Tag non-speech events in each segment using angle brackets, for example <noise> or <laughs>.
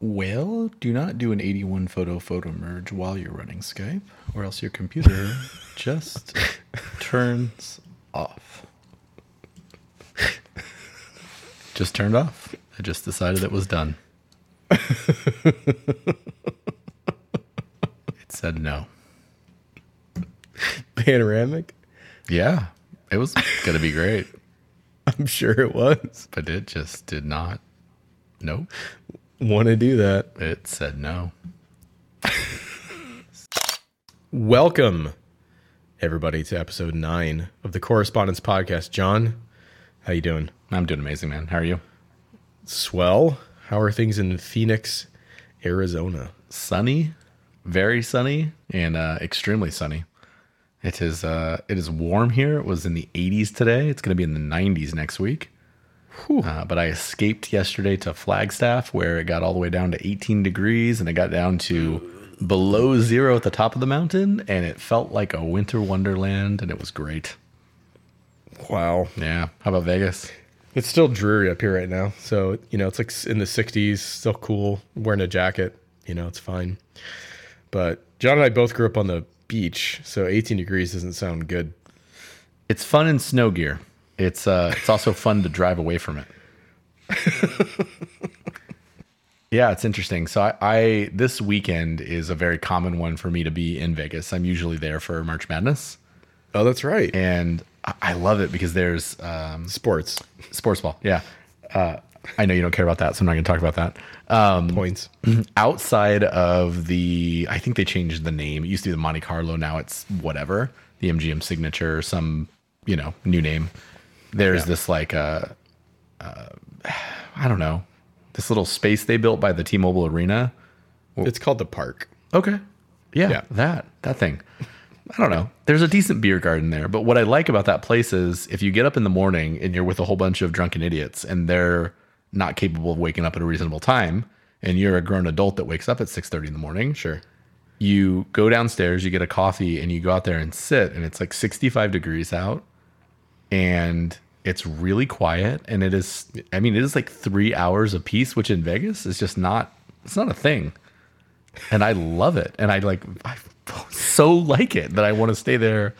Well, do not do an 81 photo photo merge while you're running Skype, or else your computer <laughs> just turns off. Just turned off. I just decided it was done. it said no. Panoramic? Yeah, it was going to be great, <laughs> I'm sure it was. but it just did not. Nope. Want to do that. It said no. Welcome, everybody, to episode nine of the Correspondence Podcast. John, how you doing? I'm doing amazing, man. How are you? Swell. How are things in Phoenix, Arizona? sunny, very sunny, and uh, extremely sunny. It is uh, it is warm here. It was in the 80s today. It's going to be in the 90s next week. Uh, but I escaped yesterday to Flagstaff, where it got all the way down to 18 degrees, and it got down to below zero at the top of the mountain, and it felt like a winter wonderland, and it was great. Wow. Yeah. How about Vegas? It's still dreary up here right now. So, you know, it's like in the 60s, still cool. wearing a jacket, you know, it's fine. But John and I both grew up on the beach. So 18 degrees doesn't sound good. It's fun in snow gear. It's uh, it's also fun to drive away from it. <laughs> yeah, it's interesting. So I, I this weekend is a very common one for me to be in Vegas. I'm usually there for March Madness, Oh, that's right. and I, I love it because there's um, Sports sports ball. Yeah, uh, I know you don't care about that, so I'm not going to talk about that. Um, points. <clears throat> outside of the i think they changed the name it used to be the monte carlo now it's whatever the mgm signature some you know new name there's this like uh, uh i don't know this little space they built by the t-mobile arena It's called the park. okay yeah, Yeah. that that thing i don't know there's a decent beer garden there but what i like about that place is if you get up in the morning and you're with a whole bunch of drunken idiots and they're not capable of waking up at a reasonable time and you're a grown adult that wakes up at 6.30 in the morning Sure. you go downstairs, you get a coffee, and you go out there and sit, and it's like 65 degrees out, and it's really quiet, and it is. I mean, it is like three hours a piece, which in Vegas is just not. It's not a thing, and I love it, and I like. I <laughs> so like it that I want to stay there.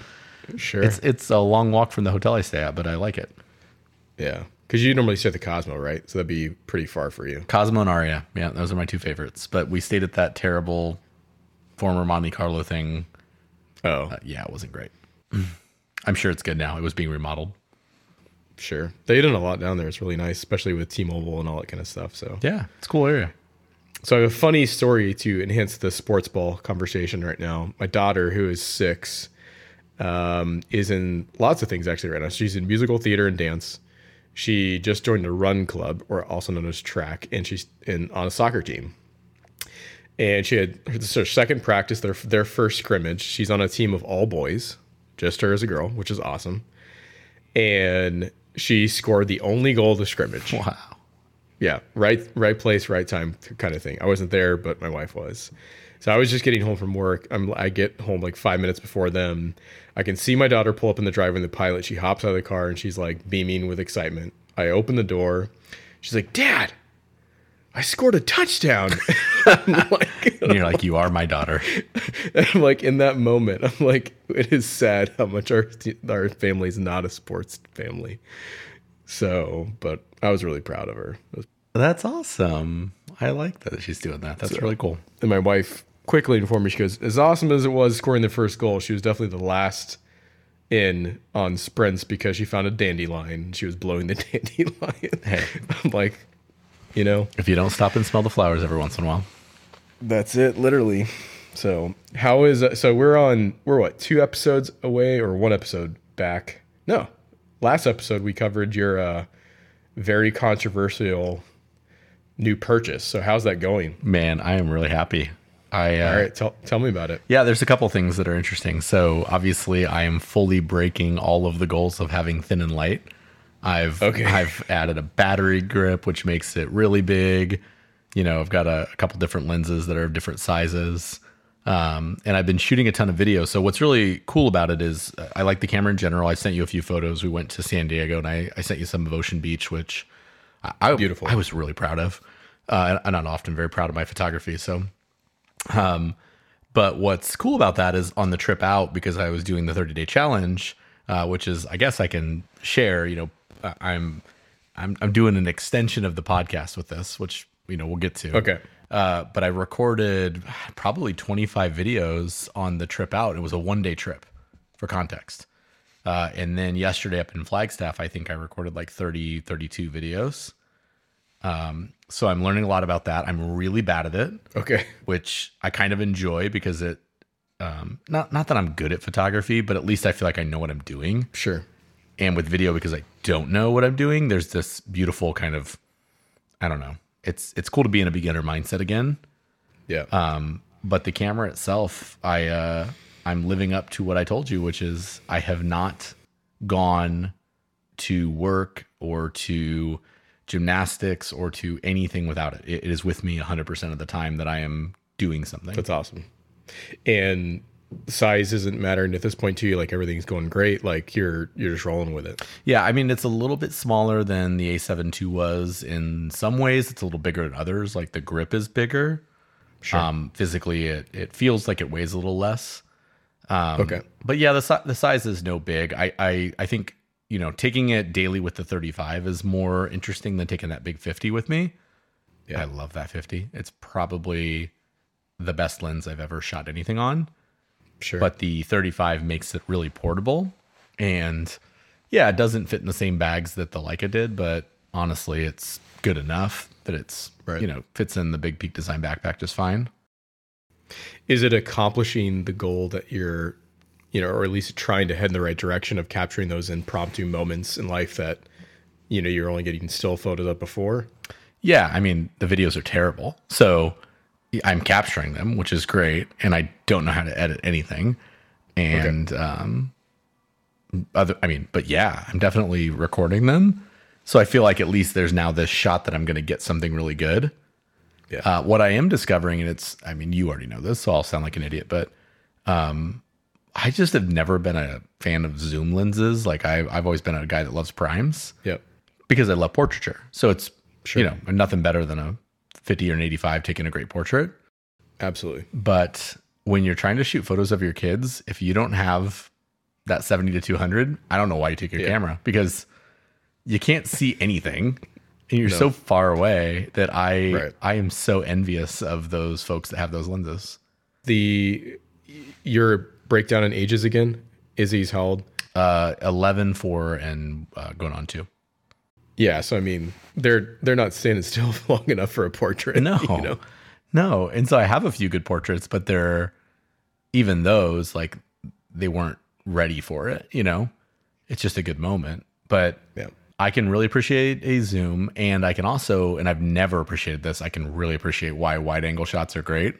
Sure. It's it's a long walk from the hotel I stay at, but I like it. yeah. Because you normally stay at the Cosmo, right? So that'd be pretty far for you. Cosmo and Aria, yeah, those are my two favorites. But we stayed at that terrible former Monte Carlo thing. Oh, Uh, yeah, it wasn't great. <clears throat> I'm sure it's good now. It was being remodeled. sure. They done a lot down there. It's really nice, especially with T-Mobile and all that kind of stuff. So, Yeah, it's a cool area. so I have a funny story to enhance the sports ball conversation right now. My daughter, who is six, um, is in lots of things actually right now. She's in musical theater and dance. She just joined a run club, or also known as track, and she's in on a soccer team. And she had this is her second practice, their their first scrimmage. She's on a team of all boys, just her as a girl, which is awesome. And she scored the only goal of the scrimmage. Wow. Yeah, right, right place, right time, kind of thing. I wasn't there, but my wife was. So I was just getting home from work. I'm, I get home like five minutes before them. I can see my daughter pull up in the driver in the pilot. She hops out of the car and she's like beaming with excitement. I open the door. She's like, "Dad, I scored a touchdown." <laughs> Like, And you're like, you are my daughter. <laughs> I'm like in that moment, I'm like, it is sad how much our our family is not a sports family. So, but I was really proud of her. That's awesome. I like that she's doing that. That's really cool. And my wife quickly informed me, she goes, as awesome as it was scoring the first goal, she was definitely the last in on sprints because she found a dandelion. She was blowing the <laughs> dandelion. Hey. I'm like, you know, If you don't stop and smell the flowers every once in a while. that's it, literally. So how is so we're on we're what two episodes away or one episode back? No, last episode we covered your uh, very controversial new purchase. So how's that going? Man, I am really happy. I uh, All right, tell tell me about it. Yeah, there's a couple things that are interesting. So obviously, I am fully breaking all of the goals of having thin and light. I've Okay. I've added a battery grip, which makes it really big. You know, I've got a, a couple different lenses that are of different sizes. Um, and I've been shooting a ton of video. So what's really cool about it is uh, I like the camera in general. I sent you a few photos. We went to San Diego, and I, I sent you some of Ocean Beach, which I, I Beautiful. I was really proud of. Uh, I'm not often very proud of my photography. So, um, but what's cool about that is on the trip out because I was doing the 30 day challenge, uh, which is I guess I can share. You know, uh, I'm I'm I'm doing an extension of the podcast with this, which you know we'll get to. Okay. Uh, but I recorded probably 25 videos on the trip out. It was a one day trip for context. Uh, and then yesterday up in Flagstaff, I think I recorded like 30, 32 videos. Um, so I'm learning a lot about that. I'm really bad at it, Okay. <laughs> which I kind of enjoy because it, um, not, not that I'm good at photography, but at least I feel like I know what I'm doing. Sure. And with video, because I don't know what I'm doing, there's this beautiful kind of, I don't know. It's, it's cool to be in a beginner mindset again. Yeah. Um, but the camera itself, I uh, I'm living up to what I told you, which is I have not gone to work or to gymnastics or to anything without it. It, it is with me 100% of the time that I am doing something. That's awesome. And size isn't mattering at this point to you. Like everything's going great. Like you're you're just rolling with it. Yeah, I mean it's a little bit smaller than the A7 II was in some ways. It's a little bigger in others. Like the grip is bigger. Sure. Um, physically, it it feels like it weighs a little less. Um, Okay. But yeah, the the size is no big. I I I think you know taking it daily with the 35 is more interesting than taking that big 50 with me. Yeah. I love that 50. It's probably the best lens I've ever shot anything on Sure. but the 35 makes it really portable and yeah it doesn't fit in the same bags that the leica did but honestly it's good enough that it's Right. you know fits in the big peak design backpack just fine is it accomplishing the goal that you're you know or at least trying to head in the right direction of capturing those impromptu moments in life that you know you're only getting still photos of before yeah i mean the videos are terrible so i'm capturing them which is great and i don't know how to edit anything. And um other i mean but yeah i'm definitely recording them. So i feel like at least there's now this shot that i'm going to get something really good. Yeah. Uh, what I am discovering, and it's, I mean, you already know this, so I'll sound like an idiot, but um, I just have never been a fan of zoom lenses. Like I, I've always been a guy that loves primes. Yep. Because I love portraiture. So it's, Sure. you know, nothing better than a 50 or an 85 taking a great portrait. absolutely But when you're trying to shoot photos of your kids, if you don't have that 70 to 200, I don't know why you take your Yeah. camera because you can't see anything and you're so far away that I Right. I am so envious of those folks that have those lenses. the your breakdown in ages again izzy's how old Uh 11 4 and uh, going on 2. Yeah so i mean they're they're not standing still <laughs> long enough for a portrait No. you know No. And so I have a few good portraits, but they're even those like they weren't ready for it, you know. It's just a good moment. But yeah I can really appreciate a zoom, and I can also, and I've never appreciated this, I can really appreciate why wide angle shots are great.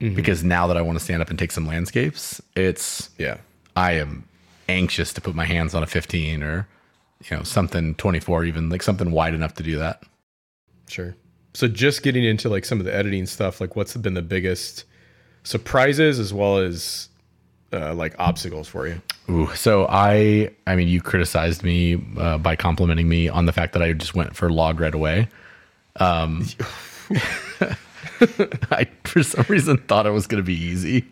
Mm-hmm. Because now that I want to stand up and take some landscapes, it's yeah I am anxious to put my hands on a 15 or you know something 24, even like something wide enough to do that. Sure. So just getting into like some of the editing stuff, like what's been the biggest surprises as well as uh, like obstacles for you? Ooh, so I, I mean, you criticized me uh, by complimenting me on the fact that I just went for log right away. Um, <laughs> I for some reason thought it was going to be easy.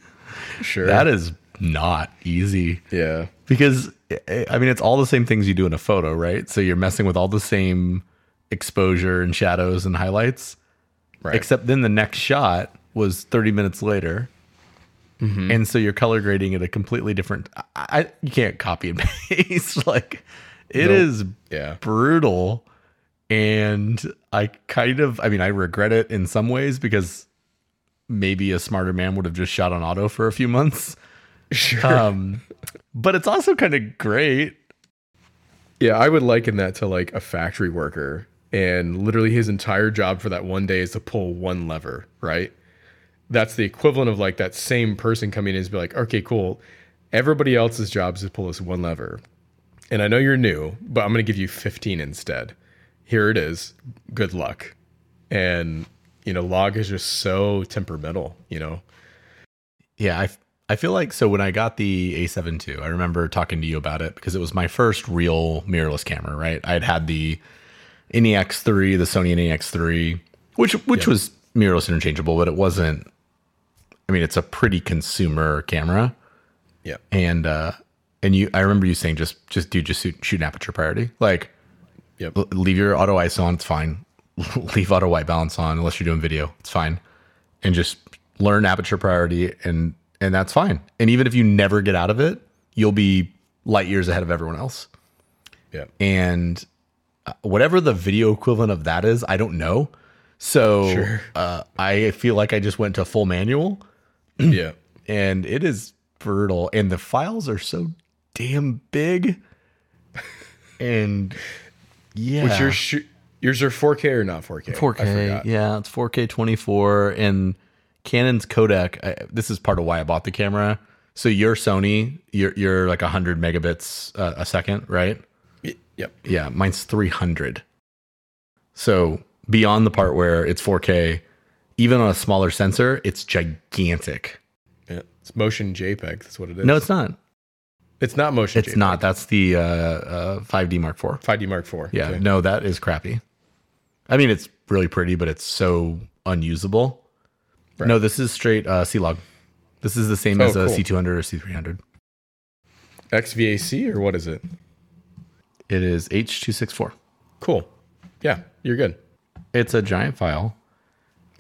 Sure. That is not easy yeah. because I mean it's all the same things you do in a photo, right? So you're messing with all the same exposure and shadows and highlights, Right. except then the next shot was 30 minutes later. Mm-hmm. And so you're color grading at a completely different I, I you can't copy and <laughs> paste like it Nope. is yeah. brutal and I kind of I mean I regret it in some ways because maybe a smarter man would have just shot on auto for a few months. Sure. Um but it's also kind of great. yeah. I would liken that to like a factory worker and literally his entire job for that one day is to pull one lever, right? That's the equivalent of like that same person coming in and be like, okay, cool. Everybody else's job is to pull this one lever. And I know you're new, but I'm going to give you 15 instead. Here it is. Good luck. And, you know, log is just so temperamental, you know? Yeah, I I feel like so when I got the A7 II, I remember talking to you about it because it was my first real mirrorless camera, right? I had had the NEX3, the Sony NEX3, which which was mirrorless interchangeable, but it wasn't. I mean, it's a pretty consumer camera, Yeah. and uh, and you. I remember you saying just just do just shoot, shoot an aperture priority, like Yep. l- leave your auto ISO on, it's fine. <laughs> leave auto white balance on unless you're doing video, it's fine, and just learn aperture priority, and and that's fine. And even if you never get out of it, you'll be light years ahead of everyone else Yeah. and uh, whatever the video equivalent of that is, I don't know. So Sure. uh, I feel like I just went to full manual, <clears throat> yeah. and it is brutal. And the files are so damn big, and yeah, Which yours sh- yours are 4K or not 4K? 4K. Yeah, it's 4K 24 and Canon's codec. I, this is part of why I bought the camera. So your Sony, you're you're like 100 megabits uh, a second, right? Yep. Yeah, mine's 300. So beyond the part where it's 4K, even on a smaller sensor, it's gigantic. Yeah. It's motion JPEG. That's what it is. No, it's not. it's not motion. It's JPEG. not. That's the uh, uh, 5D Mark IV. 5D Mark IV. Yeah, Okay. no, that is crappy. I mean, it's really pretty, but it's so unusable. Right. No, this is straight uh, C-Log. This is the same Oh, as a cool. C200 or C300. XAVC or what is it? It is H264. Cool. Yeah, you're good. It's a giant file.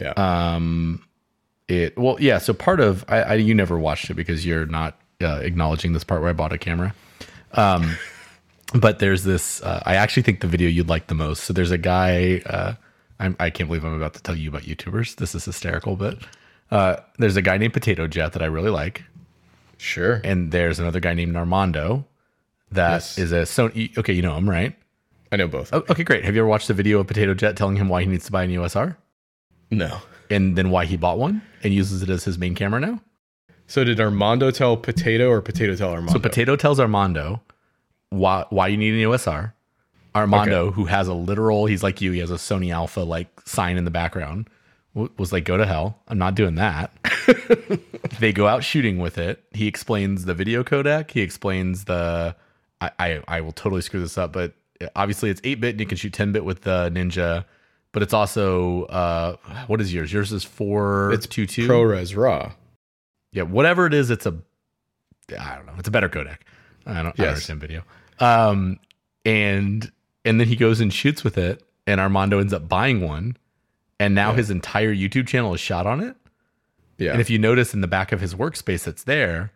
Yeah. Um, it well, yeah. So part of I, I you never watched it because you're not uh, acknowledging this part where I bought a camera. Um, <laughs> but there's this. Uh, I actually think the video you'd like the most. So there's a guy. Uh, I'm, I can't believe I'm about to tell you about YouTubers. This is hysterical, but uh, there's a guy named Potato Jet that I really like, sure. and there's another guy named Armando that Yes. is a Sony. Okay, you know him, right? I know both. Oh, okay, great. Have you ever watched the video of Potato Jet telling him why he needs to buy an EOS R? No. and then why he bought one and uses it as his main camera now. So did Armando tell Potato or Potato tell Armando? So Potato tells Armando why why you need an EOS R. Armando, who has a literal, he's like you, he has a Sony Alpha like sign in the background, w- was like, "Go to hell! I'm not doing that." <laughs> they go out shooting with it. He explains the video codec. He explains the. I I, I will totally screw this up, but obviously it's eight bit and you can shoot ten bit with the Ninja. But it's also uh, what is yours? Yours is four. It's two two. ProRes RAW. yeah, whatever it is, it's a I don't know, it's a better codec. I don't, I don't understand video. Um, and and then he goes and shoots with it, and Armando ends up buying one, and now Yeah. his entire YouTube channel is shot on it. Yeah. And if you notice in the back of his workspace, that's there,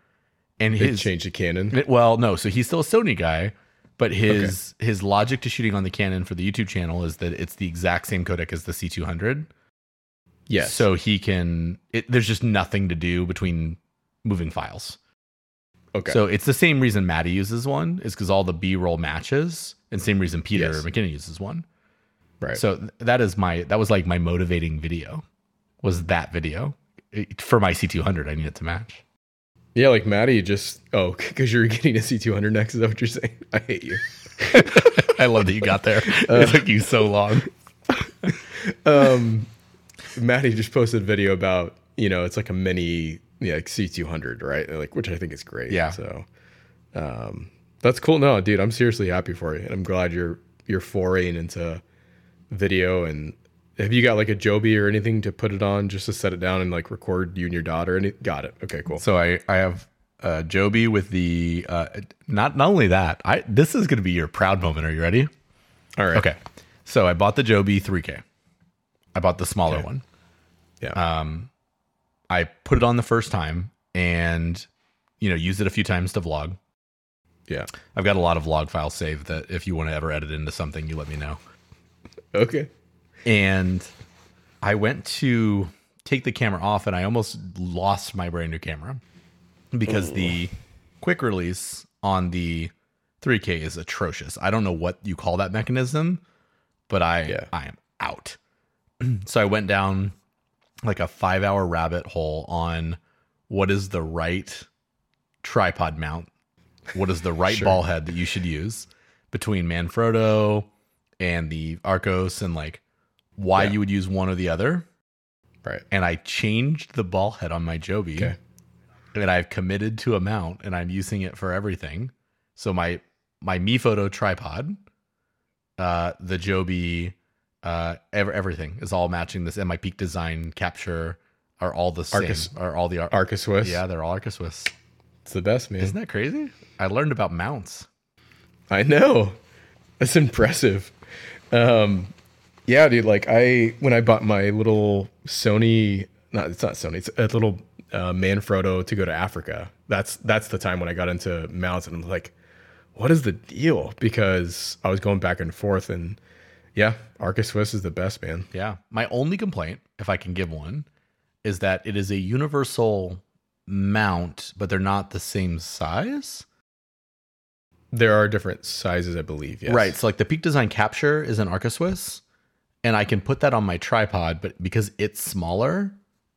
and his changed the Canon. well, no, so he's still a Sony guy, but his his logic to shooting on the Canon for the YouTube channel is that it's the exact same codec as the C200. Yes. So he can. It, there's just nothing to do between moving files. okay. So it's the same reason Maddie uses one is because all the B roll matches, and same reason Peter Yes. McKinnon uses one. right. So that is my that was like my motivating video, was that video It- for my C200. I needed to match. yeah, like Maddie just oh <laughs> because you're getting a C200 next. Is that what you're saying? <laughs> I hate you. <laughs> I love that you got there. it took you so long. um, Maddie just posted a video about you know it's like a mini yeah, like C200 right like which I think is great Yeah. so um, that's cool no dude I'm seriously happy for you and I'm glad you're you're foraying into video and have you got like a Joby or anything to put it on just to set it down and like record you and your daughter and it got it okay cool So I I have uh, Joby with the uh, not not only that I this is going to be your proud moment. Are you ready? all right Okay. So I bought the Joby 3K. I bought the smaller Okay. one. yeah um, I put it on the first time and you know used it a few times to vlog. Yeah I've got a lot of log files saved that if you want to ever edit into something, you let me know. okay And I went to take the camera off and I almost lost my brand new camera because the quick release on the 3K is atrocious. I don't know what you call that mechanism, but I Yeah. I am out. <clears throat> so I went down like a 5-hour rabbit hole on what is the right tripod mount? What is the right Sure. ball head that you should use between Manfrotto and the Arcos and like why Yeah. you would use one or the other? right and I changed the ball head on my Joby. Okay. And I've committed to a mount and I'm using it for everything. So my my MeFOTO tripod, uh, the Joby Uh, ev- everything is all matching this, and my peak design capture are all the same. Arcus- are all the ar- Arca Swiss. yeah, they're all Arca Swiss. It's the best, man. Isn't that crazy? I learned about mounts. I know. That's impressive. Um, yeah, dude. Like I, when I bought my little Sony, not it's not Sony, it's a little uh, Manfrotto to go to Africa. That's that's the time when I got into mounts, and I'm like, what is the deal? Because I was going back and forth, and yeah, Arca Swiss is the best, man. Yeah. My only complaint, if I can give one, is that it is a universal mount, but they're not the same size. There are different sizes, I believe. Yes. Right. So like the peak design capture is an Arca Swiss, and I can put that on my tripod, but because it's smaller,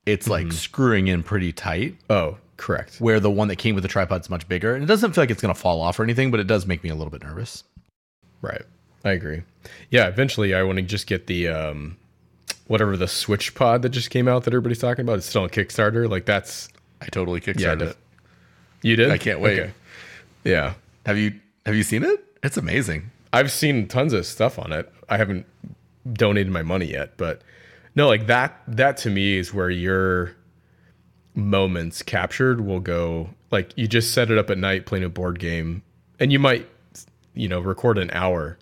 it's like screwing in pretty tight. Oh, correct. Where the one that came with the tripod's much bigger. And it doesn't feel like it's gonna fall off or anything, but it does make me a little bit nervous. Right. I agree. Yeah, eventually I want to just get the um whatever the SwitchPod that just came out that everybody's talking about. It's still on Kickstarter. Like that's I totally yeah. kickstarted def- it. You did? I can't wait. Yeah. Have you have you seen it? It's amazing. I've seen tons of stuff on it. I haven't donated my money yet, but no, like that that to me is where your moments captured will go like you just set it up at night playing a board game and you might you know record an hour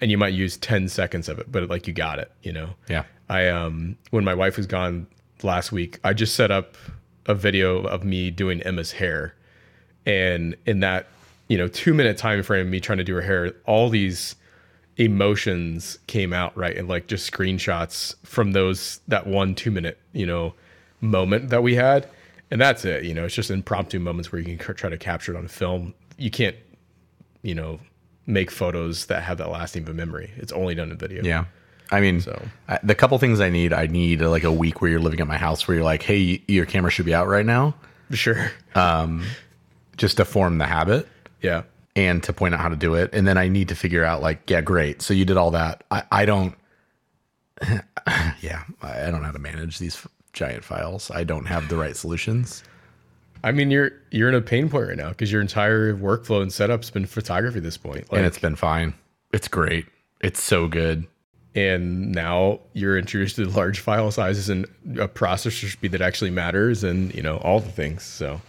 and you might use 10 seconds of it but like you got it you know Yeah. I um when my wife was gone last week, I just set up a video of me doing Emma's hair. And in that, you know, 2 minute time frame me trying to do her hair, all these emotions came out, right? And like just screenshots from those that one 2 minute, you know, moment that we had. And that's it, you know, it's just impromptu moments where you can try to capture it on film. You can't, you know, make photos that have that lasting of a memory. It's only done in video. Yeah. I mean, So- I, the couple things I need, I need like a week where you're living at my house where you're like, hey, your camera should be out right now, Sure. Um, just to form the habit yeah. and to point out how to do it. And then I need to figure out like, yeah, great. So you did all that. I, I don't, <laughs> yeah, I I don't know how to manage these f- giant files. I don't have the right solutions. I mean, you're you're in a pain point right now because your entire workflow and setup's been photography at this point. Like, and it's been fine. It's great. It's so good. And now you're introduced to large file sizes and a processor speed that actually matters, and you know all the things. So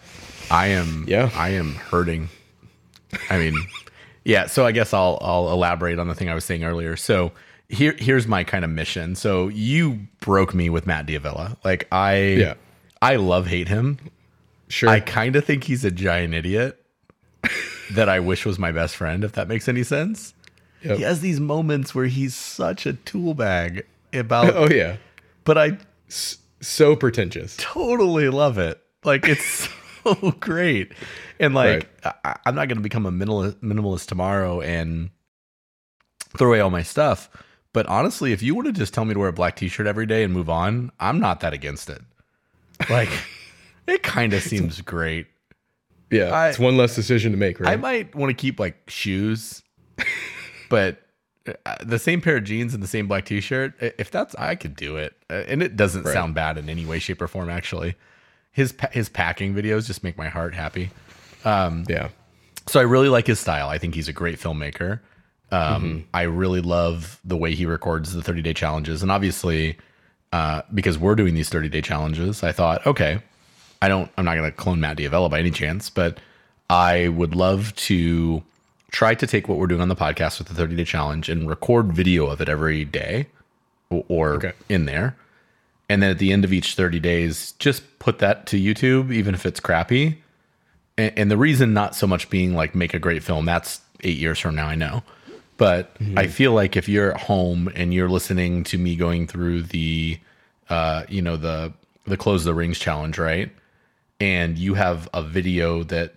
I am Yeah. I am hurting. I mean, yeah, so I guess I'll I'll elaborate on the thing I was saying earlier. So here here's my kind of mission. So you broke me with Matt D'Avella. Like I Yeah. I love hate him. sure, I kind of think he's a giant idiot that I wish was my best friend if that makes any sense. Yep. He has these moments where he's such a tool bag about <laughs> oh yeah, but I S- so pretentious. totally love it. Like it's <laughs> so great. And like I, I'm not going to become a minimalist, minimalist tomorrow and throw away all my stuff. But honestly, if you want to just tell me to wear a black t-shirt every day and move on, I'm not that against it. Like <laughs> it kind of seems great. Yeah, I- it's one less decision to make, right? I might want to keep like shoes, but uh, the same pair of jeans and the same black t-shirt if that's I could do it. Uh, And it doesn't Right. sound bad in any way shape or form actually. His his packing videos just make my heart happy. yeah, So I really like his style. I think he's a great filmmaker. Um, I really love the way he records the 30 day challenges. And obviously, uh, because we're doing these 30 day challenges, I thought, okay, I don't, I'm not going to clone Matt D'Avella by any chance, but I would love to try to take what we're doing on the podcast with the 30 day challenge and record video of it every day or, Okay. in there. And then at the end of each 30 days, just put that to YouTube, even if it's crappy and, and the reason not so much being like make a great film that's eight years from now i know but i feel like if you're at home and you're listening to me going through the uh you know the the close the rings challenge right and you have a video that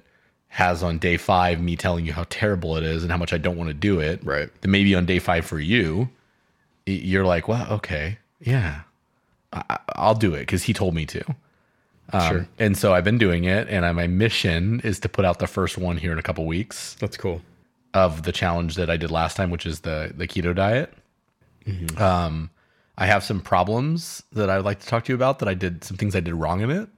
has on day five me telling you how terrible it is and how much i don't want to do it Right. then maybe on day five for you you're like well okay yeah I, I- i'll do it because he told me to um, sure, and so I've been doing it, and I, my mission is to put out the first one here in a couple weeks that's cool. of the challenge that I did last time, which is the the keto diet. Um, I have some problems that I'd like to talk to you about. That I did some things I did wrong in it.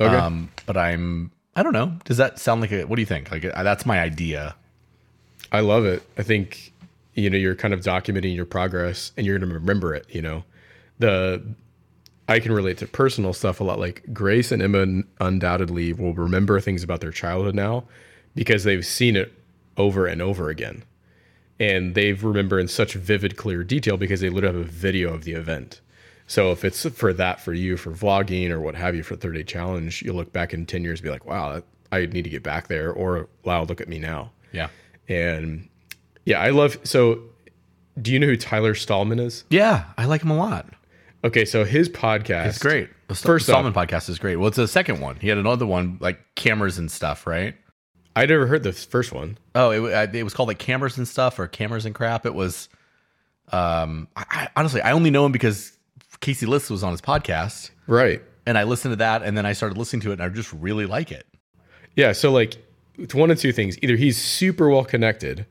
Okay, Um, but I'm I don't know. Does that sound like a? What do you think? Like uh, that's my idea. I love it. I think you know you're kind of documenting your progress and you're going to remember it you know the i can relate to personal stuff a lot like grace and emma undoubtedly will remember things about their childhood now because they've seen it over and over again and they remember in such vivid clear detail because they literally have a video of the event so if it's for that for you for vlogging or what have you for 30 day challenge you'll look back in 10 years and be like wow i need to get back there or wow look at me now Yeah. and yeah, I love. So, do you know who Tyler Stallman is? Yeah, I like him a lot. Okay, so his podcast. It's great. The St- First Stallman podcast is great. Well, it's the second one. He had another one like cameras and stuff, right? I never heard the first one. Oh, it, uh, it was called like cameras and stuff or cameras and crap. It was, um, I, I, honestly, I only know him because Casey List was on his podcast, Right. and I listened to that, and then I started listening to it, and I just really like it. Yeah. So like, it's one of two things: either he's super well connected,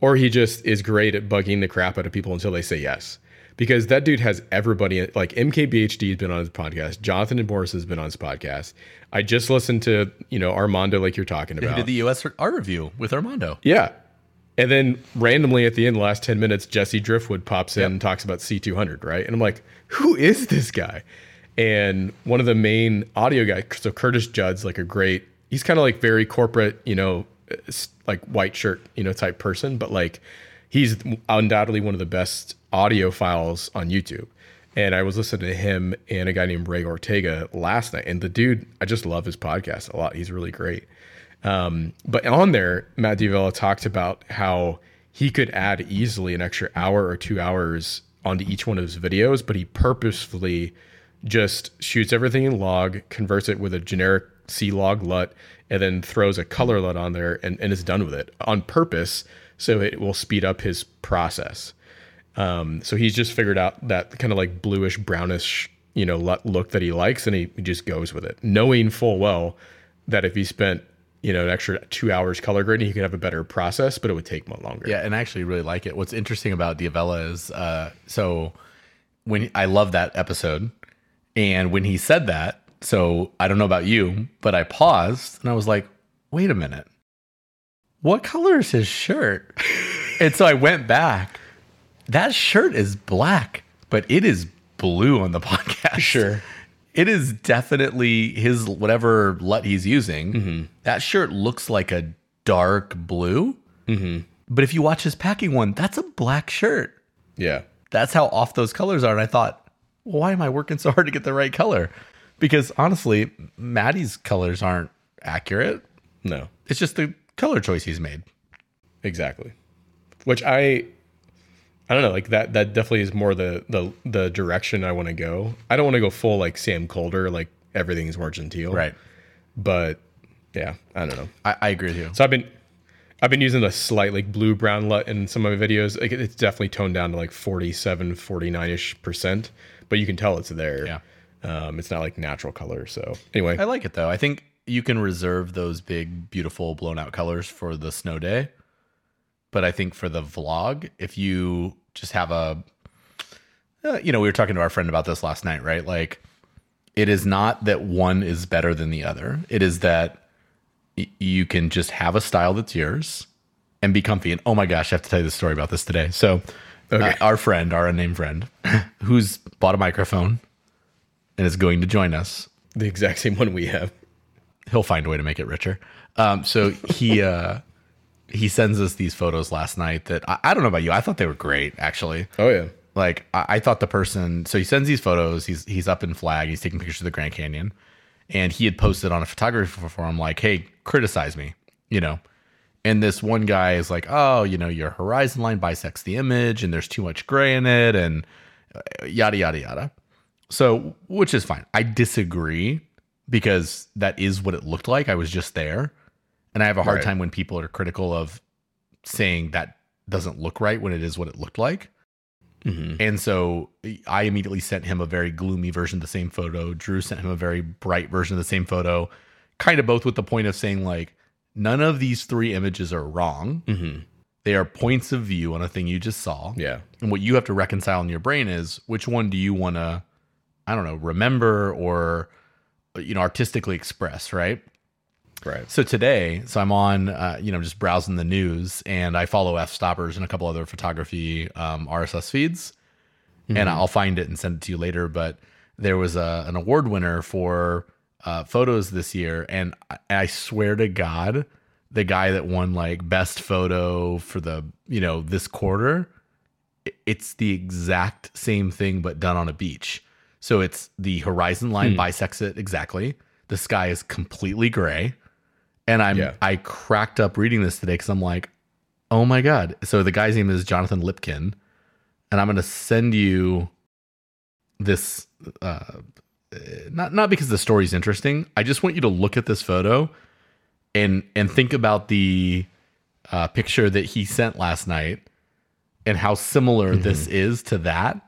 or he just is great at bugging the crap out of people until they say yes. Because that dude has everybody like MKBHD has been on his podcast. Jonathan Morrison has been on his podcast. I just listened to you know Armando like you're talking He about. did the EOS R review with Armando. Yeah. And then randomly at the end, the last 10 minutes, Jesse Driftwood pops in and talks about C200, right? And I'm like, who is this guy? And one of the main audio guys, so Curtis Judd's like a great, he's kind of like very corporate, you know, like white shirt, you know, type person, but like he's undoubtedly one of the best audiophiles on YouTube. And I was listening to him and a guy named Ray Ortega last night. And the dude, I just love his podcast a lot. He's really great. Um, but on there, Matt D'Avella talked about how he could add easily an extra hour or two hours onto each one of his videos, but he purposefully just shoots everything in log, converts it with a generic C log LUT, and then throws a color LUT on there and, and is done with it on purpose so it will speed up his process. Um, so he's just figured out that kind of like bluish brownish, you know, LUT look that he likes, and he, he just goes with it, knowing full well that if he spent you know an extra two hours color grading, you could have a better process, but it would take much longer. Yeah, and I actually really like it. What's interesting about D'Avella is uh so when I love that episode and when he said that, so I don't know about you, but I paused and I was like, "Wait a minute. What color is his shirt?" <laughs> and so I went back. That shirt is black, but it is blue on the <laughs> podcast. Sure. It is definitely his whatever LUT he's using. Mm-hmm. That shirt looks like a dark blue. Mm-hmm. But if you watch his packing one, that's a black shirt. Yeah. That's how off those colors are. And I thought, well, why am I working so hard to get the right color? Because honestly, Maddie's colors aren't accurate. No. It's just the color choice he's made. Exactly. Which I I don't know, like that that definitely is more the the the direction I want to go. I don't want to go full like Sam Kolder, like everything's teal. Right. But yeah, I don't know. I, I agree with you. So I've been I've been using a slight like blue brown LUT in some of my videos. Like it's definitely toned down to like 47, 49-ish percent, but you can tell it's there. Yeah. Um, it's not like natural color. So anyway, I like it though. I think you can reserve those big, beautiful, blown out colors for the snow day. But I think for the vlog, if you just have a, uh, you know, we were talking to our friend about this last night, right? Like, it is not that one is better than the other. It is that y- you can just have a style that's yours and be comfy. And oh my gosh, I have to tell you the story about this today. So, uh, our friend, our unnamed friend, <laughs> who's bought a microphone and is going to join us the exact same one we have. he'll find a way to make it richer. Um, so he <laughs> uh, he sends us these photos last night that I, I don't know about you. I thought they were great, actually. Oh yeah. Like I, I thought the person. So he sends these photos. He's he's up in Flag. He's taking pictures of the Grand Canyon, and he had posted on a photography forum like, "Hey, criticize me," you know. And this one guy is like, "Oh, you know, your horizon line bisects the image, and there's too much gray in it, and uh, yada yada yada." So, which is fine. I disagree because that is what it looked like. I was just there. And I have a hard Right. time when people are critical of saying that doesn't look right when it is what it looked like. Mm-hmm. And so I immediately sent him a very gloomy version of the same photo. Drew sent him a very bright version of the same photo, kind of both with the point of saying, like, none of these three images are wrong. Mm-hmm. They are points of view on a thing you just saw. Yeah. And what you have to reconcile in your brain is which one do you want to, I don't know, remember or, you know, artistically express, right? Right. So today, so I'm on, uh, you know, just browsing the news, and I follow Fstoppers and a couple other photography um, RSS feeds, and I'll find it and send it to you later. But there was a, an award winner for uh, photos this year, and I, I swear to God, the guy that won like best photo for the you know this quarter, it's the exact same thing but done on a beach. So it's the horizon line bisects it exactly. The sky is completely gray and I'm Yeah. I cracked up reading this today because I'm like, oh my god. So the guy's name is Jonathan Lipkin, and I'm gonna send you this. Uh, not not because the story's interesting. I just want you to look at this photo and and think about the uh, picture that he sent last night and how similar this is to that.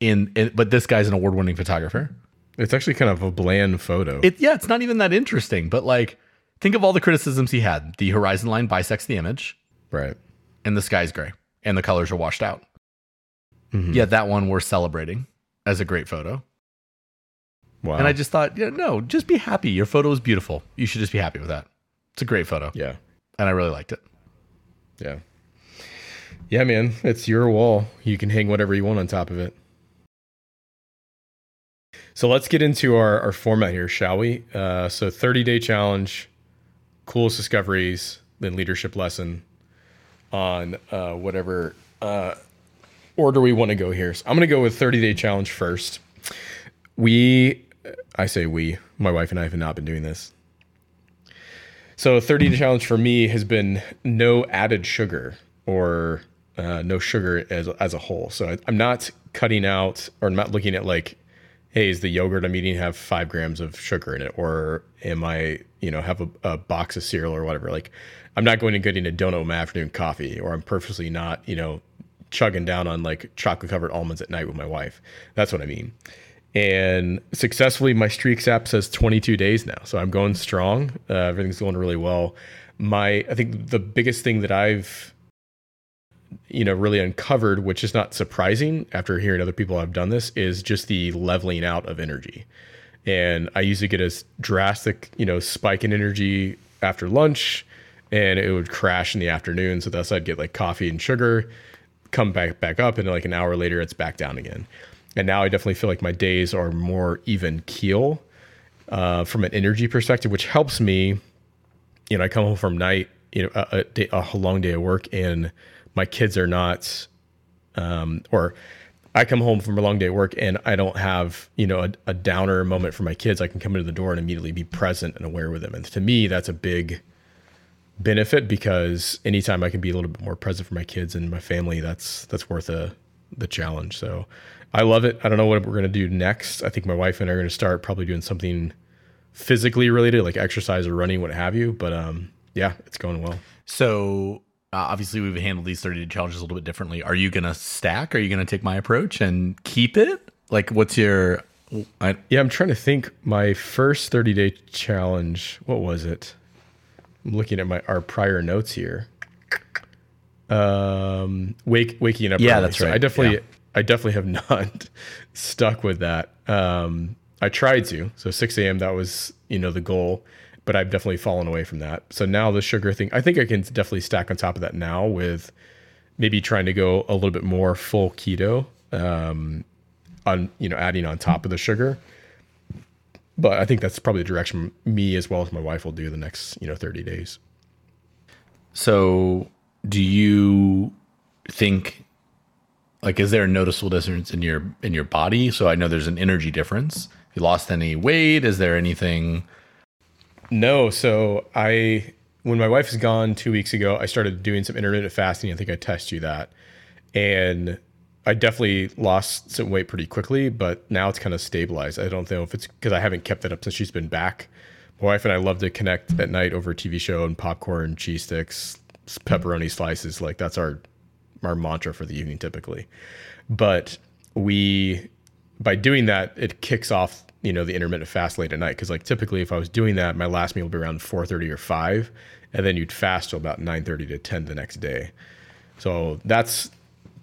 In, in but this guy's an award-winning photographer. It's actually kind of a bland photo. It yeah, it's not even that interesting, but like think of all the criticisms he had. The horizon line bisects the image, right. and the sky's gray, and the colors are washed out. Mhm. Yet that one we're celebrating as a great photo. Wow. And I just thought, yeah, no, just be happy. Your photo is beautiful. You should just be happy with that. It's a great photo, yeah. and I really liked it. Yeah. Yeah, man. It's your wall. You can hang whatever you want on top of it. So let's get into our, our format here, shall we? Uh, so 30 day challenge, coolest discoveries, then leadership lesson on uh, whatever uh, order we want to go here. So I'm going to go with 30 day challenge first. We, I say we, my wife and I have not been doing this. So 30 day challenge for me has been no added sugar or uh, no sugar as, as a whole. So I, I'm not cutting out or I'm not looking at like, hey, is the yogurt I'm eating have five grams of sugar in it? Or am I, you know, have a, a box of cereal or whatever? Like I'm not going and getting a donut with my afternoon coffee or I'm purposely not, you know, chugging down on like chocolate covered almonds at night with my wife. That's what I mean. And successfully, my Streaks app says 22 days now. So I'm going strong. Uh, everything's going really well. My, I think the biggest thing that I've, you know, really uncovered, which is not surprising after hearing other people have done this, is just the leveling out of energy. And I used to get a drastic, you know, spike in energy after lunch, and it would crash in the afternoon. So thus, I'd get like coffee and sugar, come back back up, and like an hour later, it's back down again. And now I definitely feel like my days are more even keel uh, from an energy perspective, which helps me. You know, I come home from night, you know, a, a, day, a long day of work, and my kids are not, um, or I come home from a long day at work and I don't have, you know, a, a downer moment for my kids. I can come into the door and immediately be present and aware with them. And to me, that's a big benefit because anytime I can be a little bit more present for my kids and my family, that's that's worth a the challenge. So I love it. I don't know what we're gonna do next. I think my wife and I are gonna start probably doing something physically related, like exercise or running, what have you. But um, yeah, it's going well. So uh, obviously we've handled these 30 day challenges a little bit differently. Are you gonna stack? Are you gonna take my approach and keep it? Like, what's your? I, Yeah, I'm trying to think. My first 30 day challenge, what was it? I'm looking at my our prior notes here. Um, wake waking up. Yeah, early. that's So I right. definitely, Yeah. I definitely have <laughs> not stuck with that. Um, I tried to. So 6 a.m. That was you know the goal, but I've definitely fallen away from that. So now the sugar thing, I think I can definitely stack on top of that now with maybe trying to go a little bit more full keto. Um, on you know adding on top of the sugar but i think that's probably the direction me as well as my wife will do the next you know 30 days so, do you think? Like, is there a noticeable difference in your in your body? So I know there's an energy difference. Have you lost any weight? Is there anything? No so i when my wife is gone two weeks ago i started doing some intermittent fasting. I think i test you that. And i definitely lost some weight pretty quickly but now it's kind of stabilized. I don't know if it's because i haven't kept that up since she's been back. My wife and i love to connect at night over a tv show and popcorn cheese sticks pepperoni slices. Like that's our our mantra for the evening typically. But we by doing that it kicks off you know the intermittent fast late at night because like typically if i was doing that my last meal would be around 4.30 or 5 and then you'd fast till about 9.30 to 10 the next day so that's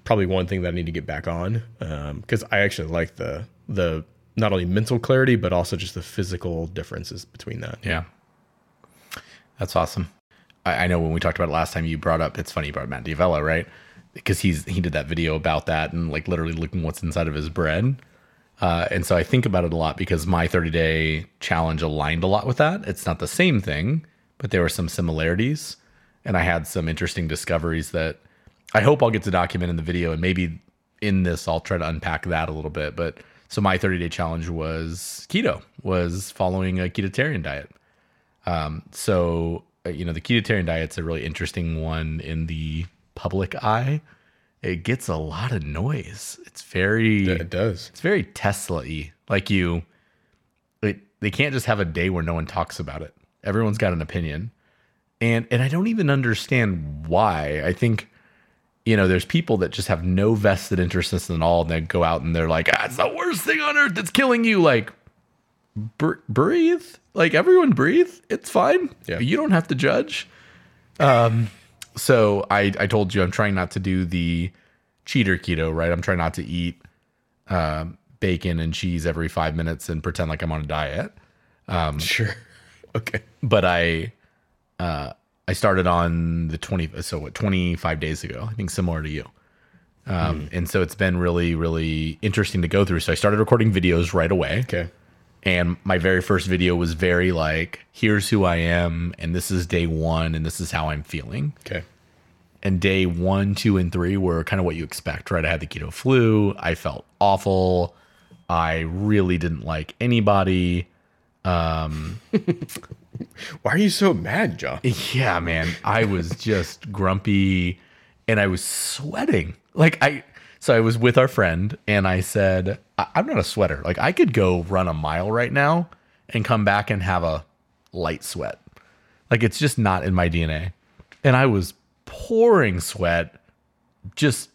probably one thing that i need to get back on um, because i actually like the the not only mental clarity but also just the physical differences between that Yeah. That's awesome. I, I know when we talked about it last time, you brought up. It's funny you brought Matt D'Avella, right? Because he's he did that video about that and like literally looking what's inside of his bread. Uh, and so I think about it a lot because my 30 day challenge aligned a lot with that. It's not the same thing, but there were some similarities. And I had some interesting discoveries that I hope I'll get to document in the video. And maybe in this, I'll try to unpack that a little bit. But so my 30 day challenge was keto, was following a ketotarian diet. Um, so, uh, you know, the ketotarian diet's a really interesting one in the public eye. It gets a lot of noise. It's very It does. it's very Tesla-y. Like you, it, they can't just have a day where no one talks about it. Everyone's got an opinion, and and I don't even understand why. I think, you know, there's people that just have no vested interest in it all, and they go out and they're like, ah, "It's the worst thing on earth. that's killing you." Like, br- breathe. Like everyone breathe. It's fine. Yeah. You don't have to judge. Um, so I I told you I'm trying not to do the cheater keto, right? I'm trying not to eat um, bacon and cheese every five minutes and pretend like I'm on a diet. Um, Sure. <laughs> Okay. But I uh, I started on the 20 so what 25 days ago. I think similar to you. Um, And so it's been really, really interesting to go through. So I started recording videos right away. Okay. And my very first video was very like, here's who I am, and this is day one, and this is how I'm feeling. Okay. And day one, two, and three were kind of what you expect, right? I had the keto flu. I felt awful. I really didn't like anybody. um <laughs> Why are you so mad, John? Yeah, man. I was just grumpy and I was sweating. Like I so I was with our friend and I said, I- I'm not a sweater. Like I could go run a mile right now and come back and have a light sweat. Like it's just not in my DNA. And I was pouring sweat just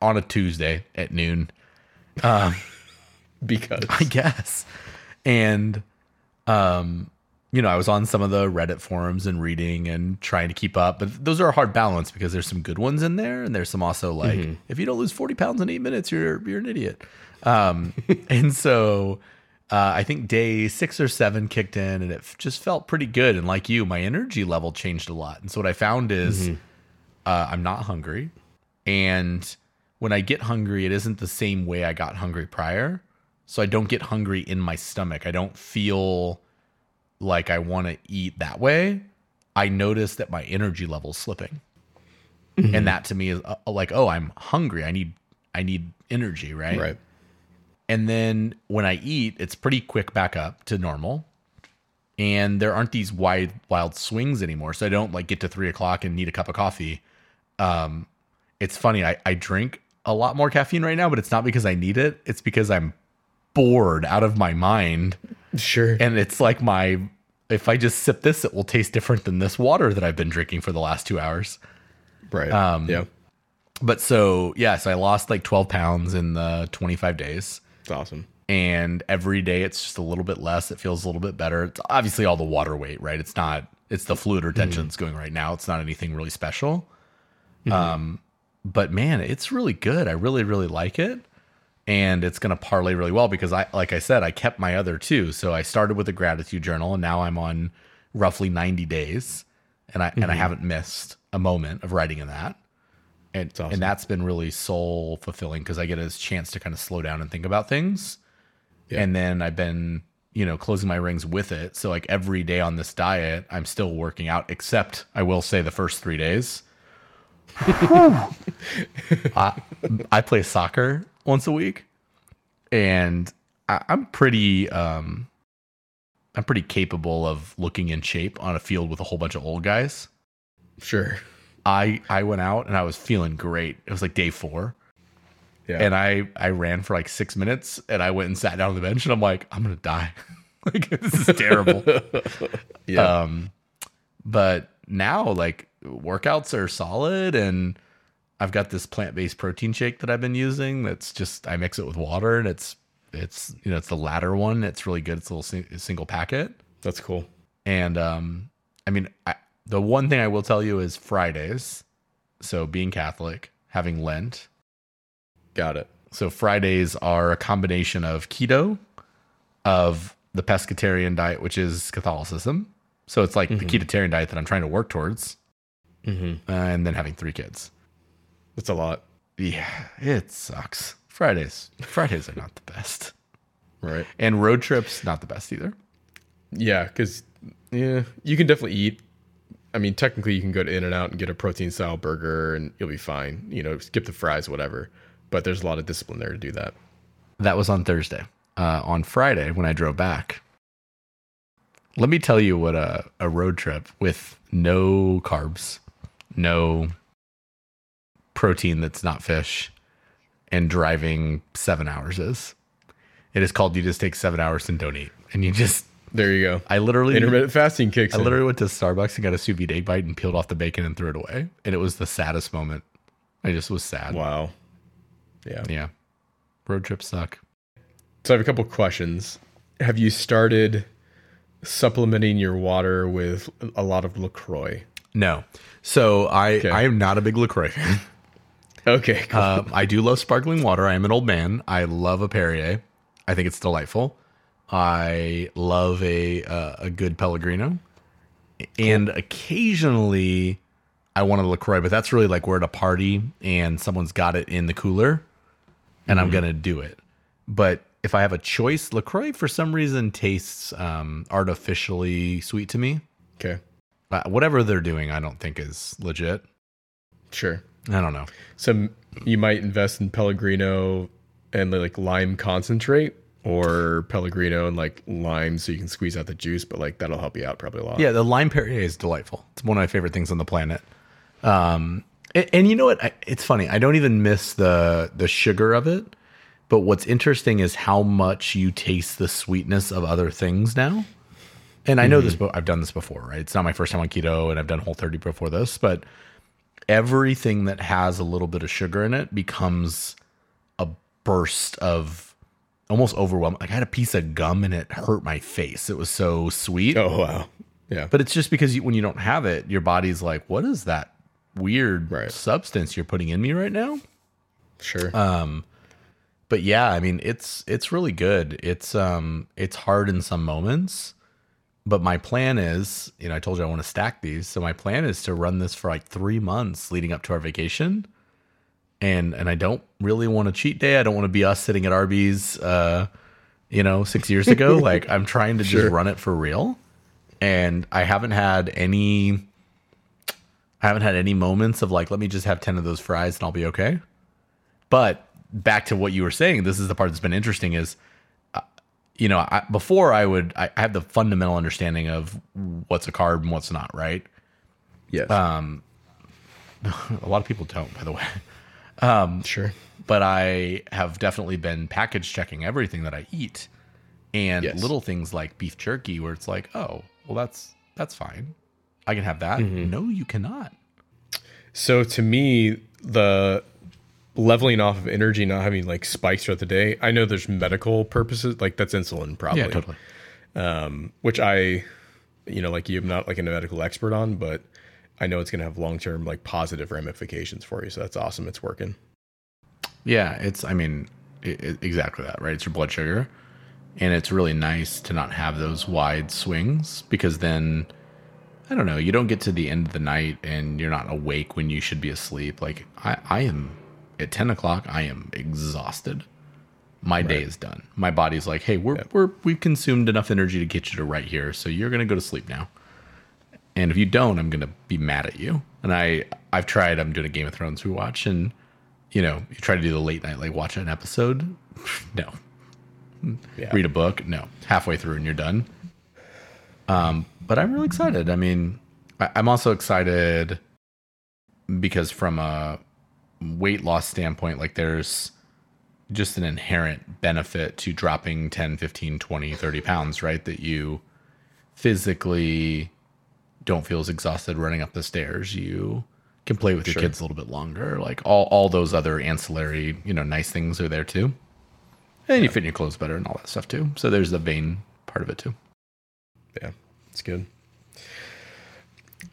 on a Tuesday at noon. Um, <laughs> because I guess. And um you know, I was on some of the Reddit forums and reading and trying to keep up, but those are a hard balance because there's some good ones in there, and there's some also like if you don't lose 40 pounds in eight minutes, you're you're an idiot. Um, <laughs> and so uh, I think day six or seven kicked in, and it f- just felt pretty good. And like you, my energy level changed a lot. And so what I found is uh, I'm not hungry, and when I get hungry, it isn't the same way I got hungry prior. So I don't get hungry in my stomach. I don't feel like I want to eat that way. I notice that my energy level's slipping. And that to me is uh, like, oh, I'm hungry. I need I need energy, right? right. And then when I eat, it's pretty quick back up to normal. And there aren't these wide wild swings anymore. So I don't like get to three o'clock and need a cup of coffee. Um, it's funny, I, I drink a lot more caffeine right now, but it's not because I need it. It's because I'm bored out of my mind. Sure. And it's like my if I just sip this, it will taste different than this water that I've been drinking for the last two hours. right. um, yeah. But so yes, I lost like 12 pounds in the 25 days. It's awesome. and every day it's just a little bit less. It feels a little bit better. It's obviously all the water weight, right? It's not. It's the fluid retention that's going right now. It's not anything really special. Um, but man, it's really good. I really, really like it, and it's gonna parlay really well because I, like I said, I kept my other two. So I started with a gratitude journal, and now I'm on roughly 90 days, and I and I mm-hmm. haven't missed a moment of writing in that. And, awesome. and that's been really soul fulfilling because I get a chance to kind of slow down and think about things. Yeah. And then I've been, you know, closing my rings with it. So like every day on this diet, I'm still working out, except I will say the first three days. <laughs> <laughs> I, I play soccer once a week and I, I'm pretty um I'm pretty capable of looking in shape on a field with a whole bunch of old guys. Sure. I I went out and I was feeling great. It was like day four. Yeah. And I I ran for like six minutes and I went and sat down on the bench and I'm like, I'm gonna die. <laughs> like this is terrible. <laughs> yeah. um but now like workouts are solid and I've got this plant-based protein shake that I've been using that's just I mix it with water and it's it's you know it's the latter one. It's really good. It's a little sing- single packet. That's cool. And um, I mean, I, the one thing I will tell you is Fridays. So being Catholic, having Lent. Got it. So Fridays are a combination of keto, of the pescatarian diet, which is Catholicism. So it's like the ketotarian diet that I'm trying to work towards, Mm-hmm. uh, and then having three kids. That's a lot, Yeah, it sucks. Fridays, Fridays are not the best, right? and road trips not the best either. Yeah, because yeah, you can definitely eat. I mean, technically, you can go to In and Out and get a protein style burger, and you'll be fine. You know, skip the fries, whatever. But there's a lot of discipline there to do that. That was on Thursday. Uh, on Friday, when I drove back, let me tell you what a, a road trip with no carbs, no protein that's not fish, and driving seven hours is. It is called you just take seven hours and don't eat. And you just, There you go. I literally, Intermittent fasting kicks I in. literally went to Starbucks and got a sous vide egg bite and peeled off the bacon and threw it away. And it was the saddest moment. I just was sad. Wow. Yeah. Yeah. Road trips suck. So I have a couple questions. Have you started supplementing your water with a lot of Lacroix? No. So I Okay. I am not a big LaCroix fan. <laughs> Okay. Cool. Um, I do love sparkling water. I am an old man. I love a Perrier. I think it's delightful. I love a uh, a good Pellegrino, and occasionally I want a Lacroix, but that's really like we're at a party and someone's got it in the cooler, and I'm gonna do it. But if I have a choice, Lacroix for some reason tastes um, artificially sweet to me. okay. Uh, whatever they're doing, I don't think is legit. Sure. I don't know. So you might invest in Pellegrino and like lime concentrate or Pellegrino and like lime so you can squeeze out the juice, but like that'll help you out probably a lot. Yeah, the lime Perrier is delightful. It's one of my favorite things on the planet. Um, and, and you know what? I, it's funny. I don't even miss the the sugar of it. But what's interesting is how much you taste the sweetness of other things now. And I know this. But I've done this before, right? It's not my first time on keto, and I've done Whole 30 before this. But everything that has a little bit of sugar in it becomes a burst of almost overwhelming. Like I had a piece of gum and it hurt my face. It was so sweet. Oh wow. Yeah. But it's just because you, when you don't have it, your body's like, "What is that weird Right. substance you're putting in me right now?" sure. Um, but yeah, I mean, it's it's really good. It's um, it's hard in some moments, but my plan is, you know, I told you I want to stack these, so my plan is to run this for like three months leading up to our vacation, and and I don't really want a cheat day. I don't want to be us sitting at Arby's, uh, you know, six years ago. <laughs> like I'm trying to Sure. just run it for real, and I haven't had any. I haven't had any moments of like, let me just have 10 of those fries and I'll be okay. But back to what you were saying, this is the part that's been interesting is, you know, I, before I would, I, I have the fundamental understanding of what's a carb and what's not, right? yes. um, <laughs> A lot of people don't, by the way. Um, sure. But I have definitely been package checking everything that I eat. And Yes. little things like beef jerky, where it's like, oh, well, that's that's fine. I can have that. Mm-hmm. No, you cannot. So to me, the leveling off of energy, not having like spikes throughout the day, I know there's medical purposes, like that's insulin probably. Yeah, totally. um, which I, you know, like you, I'm not like a medical expert on, but I know it's going to have long term like positive ramifications for you. So that's awesome. It's working. Yeah, it's. I mean, it, it- exactly that, right? It's your blood sugar, and it's really nice to not have those wide swings because then, I don't know, you don't get to the end of the night and you're not awake when you should be asleep. Like I, I am at ten o'clock. I am exhausted. My day is done. My body's like, hey, we're we're we've consumed enough energy to get you to right here, so you're gonna go to sleep now. And if you don't, I'm gonna be mad at you. And I I've tried. I'm doing a Game of Thrones rewatch, and you know, you try to do the late night, like watch an episode. <laughs> No. Yeah. Read a book. No. Halfway through and you're done. Um, but I'm really excited. I mean, I, I'm also excited because from a weight loss standpoint, like there's just an inherent benefit to dropping 10, 15, 20, 30 pounds, right? That you physically don't feel as exhausted running up the stairs. You can play with your Sure. kids a little bit longer. Like all, all those other ancillary, you know, nice things are there too. And you fit in your clothes better and all that stuff too. So there's the vain part of it too. Yeah, it's good.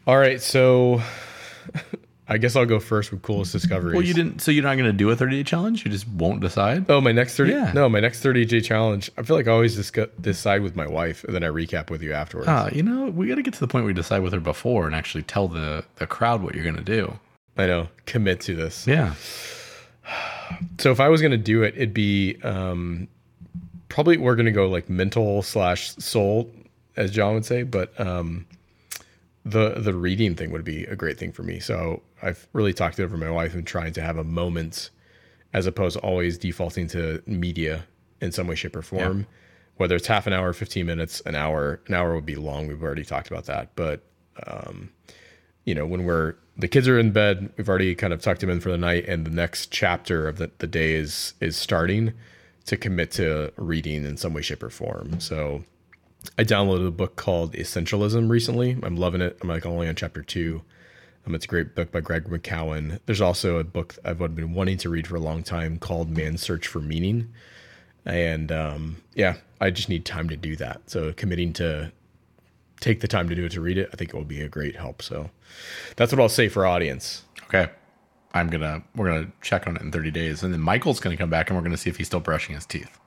All right, so <laughs> I guess I'll go first with coolest discoveries. Well, you didn't. So you're not going to do a 30 day challenge? You just won't decide? Oh, my next 30 Yeah. No, my next 30 day challenge. I feel like I always discuss, decide with my wife and then I recap with you afterwards. Uh, you know, we got to get to the point where we decide with her before and actually tell the, the crowd what you're going to do. I know. Commit to this. Yeah. So if I was going to do it, it'd be um, probably we're going to go like mental slash soul, as John would say. But um, the the reading thing would be a great thing for me. So I've really talked it over my wife and trying to have a moment, as opposed to always defaulting to media in some way, shape, or form. Whether it's half an hour, fifteen minutes, an hour, an hour would be long. We've already talked about that, but um, you know, when we're the kids are in bed, we've already kind of tucked them in for the night, and the next chapter of the, the day is is starting to commit to reading in some way, shape, or form. So I downloaded a book called Essentialism recently. I'm loving it. I'm like only on chapter two. Um, it's a great book by Greg McKeown. There's also a book I've been wanting to read for a long time called Man's Search for Meaning. And um, yeah, I just need time to do that. So committing to take the time to do it to read it, I think it will be a great help. So that's what I'll say for audience. Okay. I'm going to, we're going to check on it in 30 days. And then Michael's going to come back and we're going to see if he's still brushing his teeth.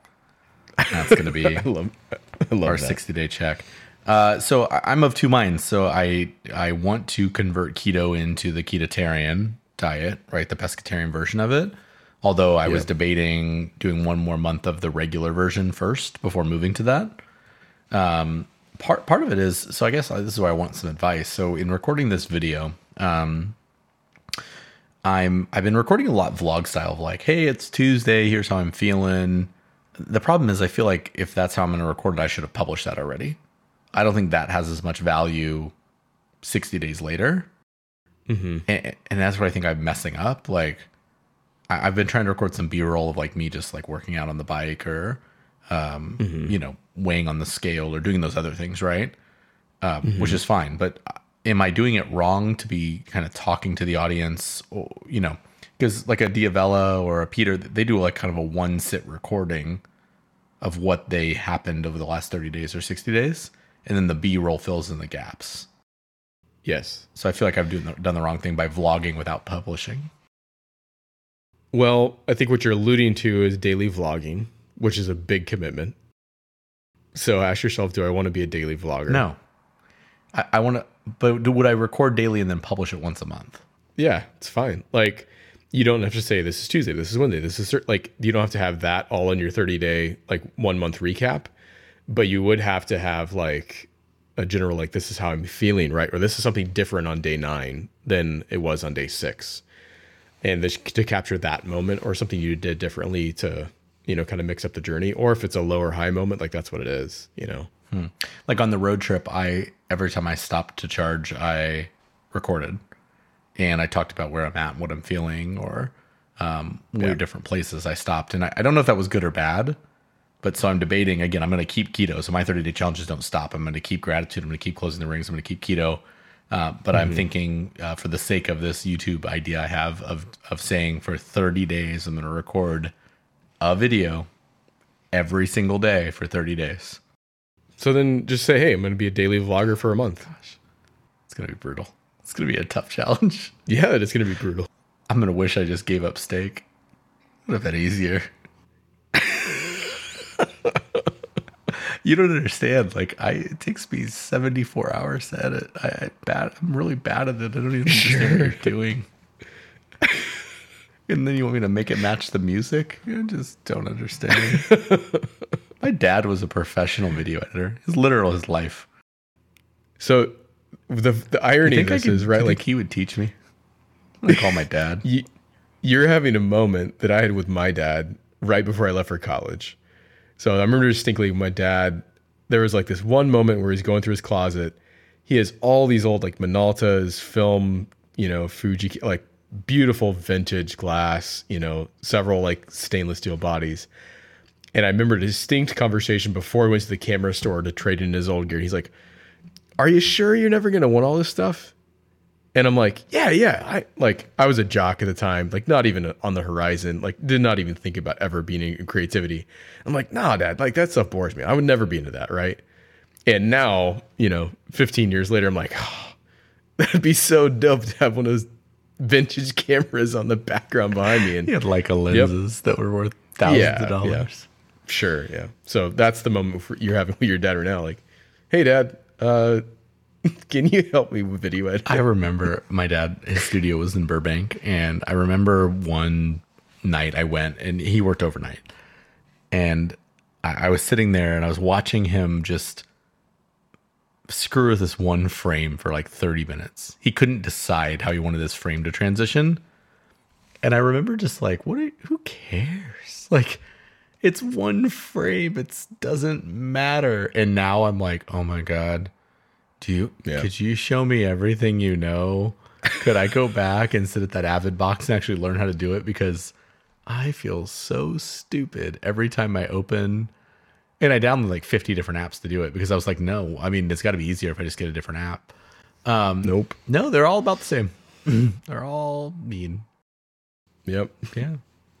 That's going to be <laughs> I love, I love <laughs> our that. 60 day check. Uh, so I'm of two minds. So I I want to convert keto into the ketotarian diet, right? The pescatarian version of it. Although I was debating doing one more month of the regular version first before moving to that. Um, part part of it is so I guess this is where I want some advice. So in recording this video, um, I'm I've been recording a lot vlog style of like, hey, it's Tuesday. Here's how I'm feeling. The problem is, I feel like if that's how I'm going to record it, I should have published that already. I don't think that has as much value 60 days later. Mhm. And, and that's what I think I'm messing up. Like, I, I've been trying to record some B roll of like me just like working out on the bike or, um, you know, weighing on the scale or doing those other things, right? Um, Which is fine. But uh, am I doing it wrong to be kind of talking to the audience? Or, you know, because like a D'Avella or a Peter, they do like kind of a one sit recording of what they happened over the last 30 days or 60 days. And then the B roll fills in the gaps. Yes. So I feel like I've done the, done the wrong thing by vlogging without publishing. Well, I think what you're alluding to is daily vlogging, which is a big commitment. So ask yourself, do I want to be a daily vlogger? No, I, I want to, but do, would I record daily and then publish it once a month? Yeah, it's fine. Like you don't have to say this is Tuesday, this is Wednesday, this is like you don't have to have that all in your 30 day like one month recap, but you would have to have like a general like this is how I'm feeling, right? Or this is something different on day 9 than it was on day 6. And this, to capture that moment or something you did differently to, you know, kind of mix up the journey or if it's a low or high moment, like that's what it is, you know. Hmm. Like on the road trip, I every time I stopped to charge, I recorded, and I talked about where I'm at, and what I'm feeling, or um, weird Yeah. different places I stopped. And I, I don't know if that was good or bad, but so I'm debating again. I'm going to keep keto, so my 30 day challenges don't stop. I'm going to keep gratitude. I'm going to keep closing the rings. I'm going to keep keto. Uh, but I'm thinking, uh, for the sake of this YouTube idea I have of of saying for 30 days, I'm going to record a video every single day for 30 days. So then just say, hey, I'm going to be a daily vlogger for a month. It's going to be brutal. It's going to be a tough challenge. <laughs> Yeah, it's going to be brutal. I'm going to wish I just gave up steak. Would have been easier. <laughs> you don't understand. Like I, it takes me 74 hours to edit. I, I bad. I'm really bad at it. I don't even <laughs> understand what you're doing. and then you want me to make it match the music? I just don't understand. My dad was a professional video editor. His literal his life. So the the irony of this is right, like he would teach me. I'm call my dad. <laughs> you, you're having a moment that I had with my dad right before I left for college. So I remember distinctly my dad. There was like this one moment where he's going through his closet. He has all these old like Minolta's film, you know, Fuji like beautiful vintage glass, you know, several like stainless steel bodies. And I remember a distinct conversation before he went to the camera store to trade in his old gear. He's like, "Are you sure you're never gonna want all this stuff?" And I'm like, "Yeah, yeah." I like I was a jock at the time, like not even on the horizon, like did not even think about ever being in creativity. I'm like, "Nah, dad, like that stuff bores me. I would never be into that, right?" And now, you know, 15 years later, I'm like, oh, <laughs> that'd be so dope to have one of those vintage <laughs> cameras on the background behind me. And He had Leica lenses that were worth thousands Yeah, of dollars. Sure, yeah. So that's the moment you're having with your dad right now. Like, hey, dad, uh, <laughs> can you help me with video editing? I remember my dad, his studio was in Burbank, and I remember one night I went and he worked overnight. And I, I was sitting there and I was watching him just screw with this one frame for like 30 minutes. He couldn't decide how he wanted this frame to transition. And I remember just like, what? Are, who cares? Like, it's one frame. It doesn't matter. And now I'm like, oh my god, do you? Yeah. Could you show me everything you know? Could I go <laughs> back and sit at that Avid box and actually learn how to do it? Because I feel so stupid every time I open. And I downloaded like 50 different apps to do it because I was like, no, I mean, it's got to be easier if I just get a different app. Um, Nope. No, they're all about the same. <clears throat> they're all mean. Yep. Yeah,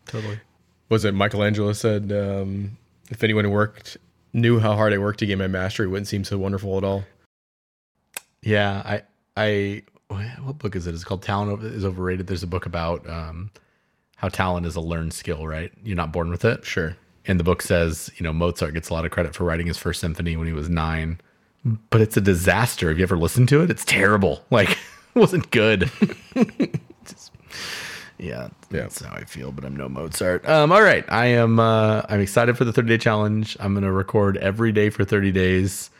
totally. Was it Michelangelo said, um, if anyone who worked, knew how hard I worked to get my mastery, it wouldn't seem so wonderful at all. Yeah, I, I, what book is it? It's called Talent is Overrated. There's a book about um, how talent is a learned skill, right? You're not born with it. Sure. And the book says, you know, Mozart gets a lot of credit for writing his first symphony when he was nine, but it's a disaster. Have you ever listened to it? It's terrible. Like, <laughs> it wasn't good. <laughs> Yeah. that's how I feel. But I'm no Mozart. Um, all right, I am. Uh, I'm excited for the 30 day challenge. I'm gonna record every day for 30 days.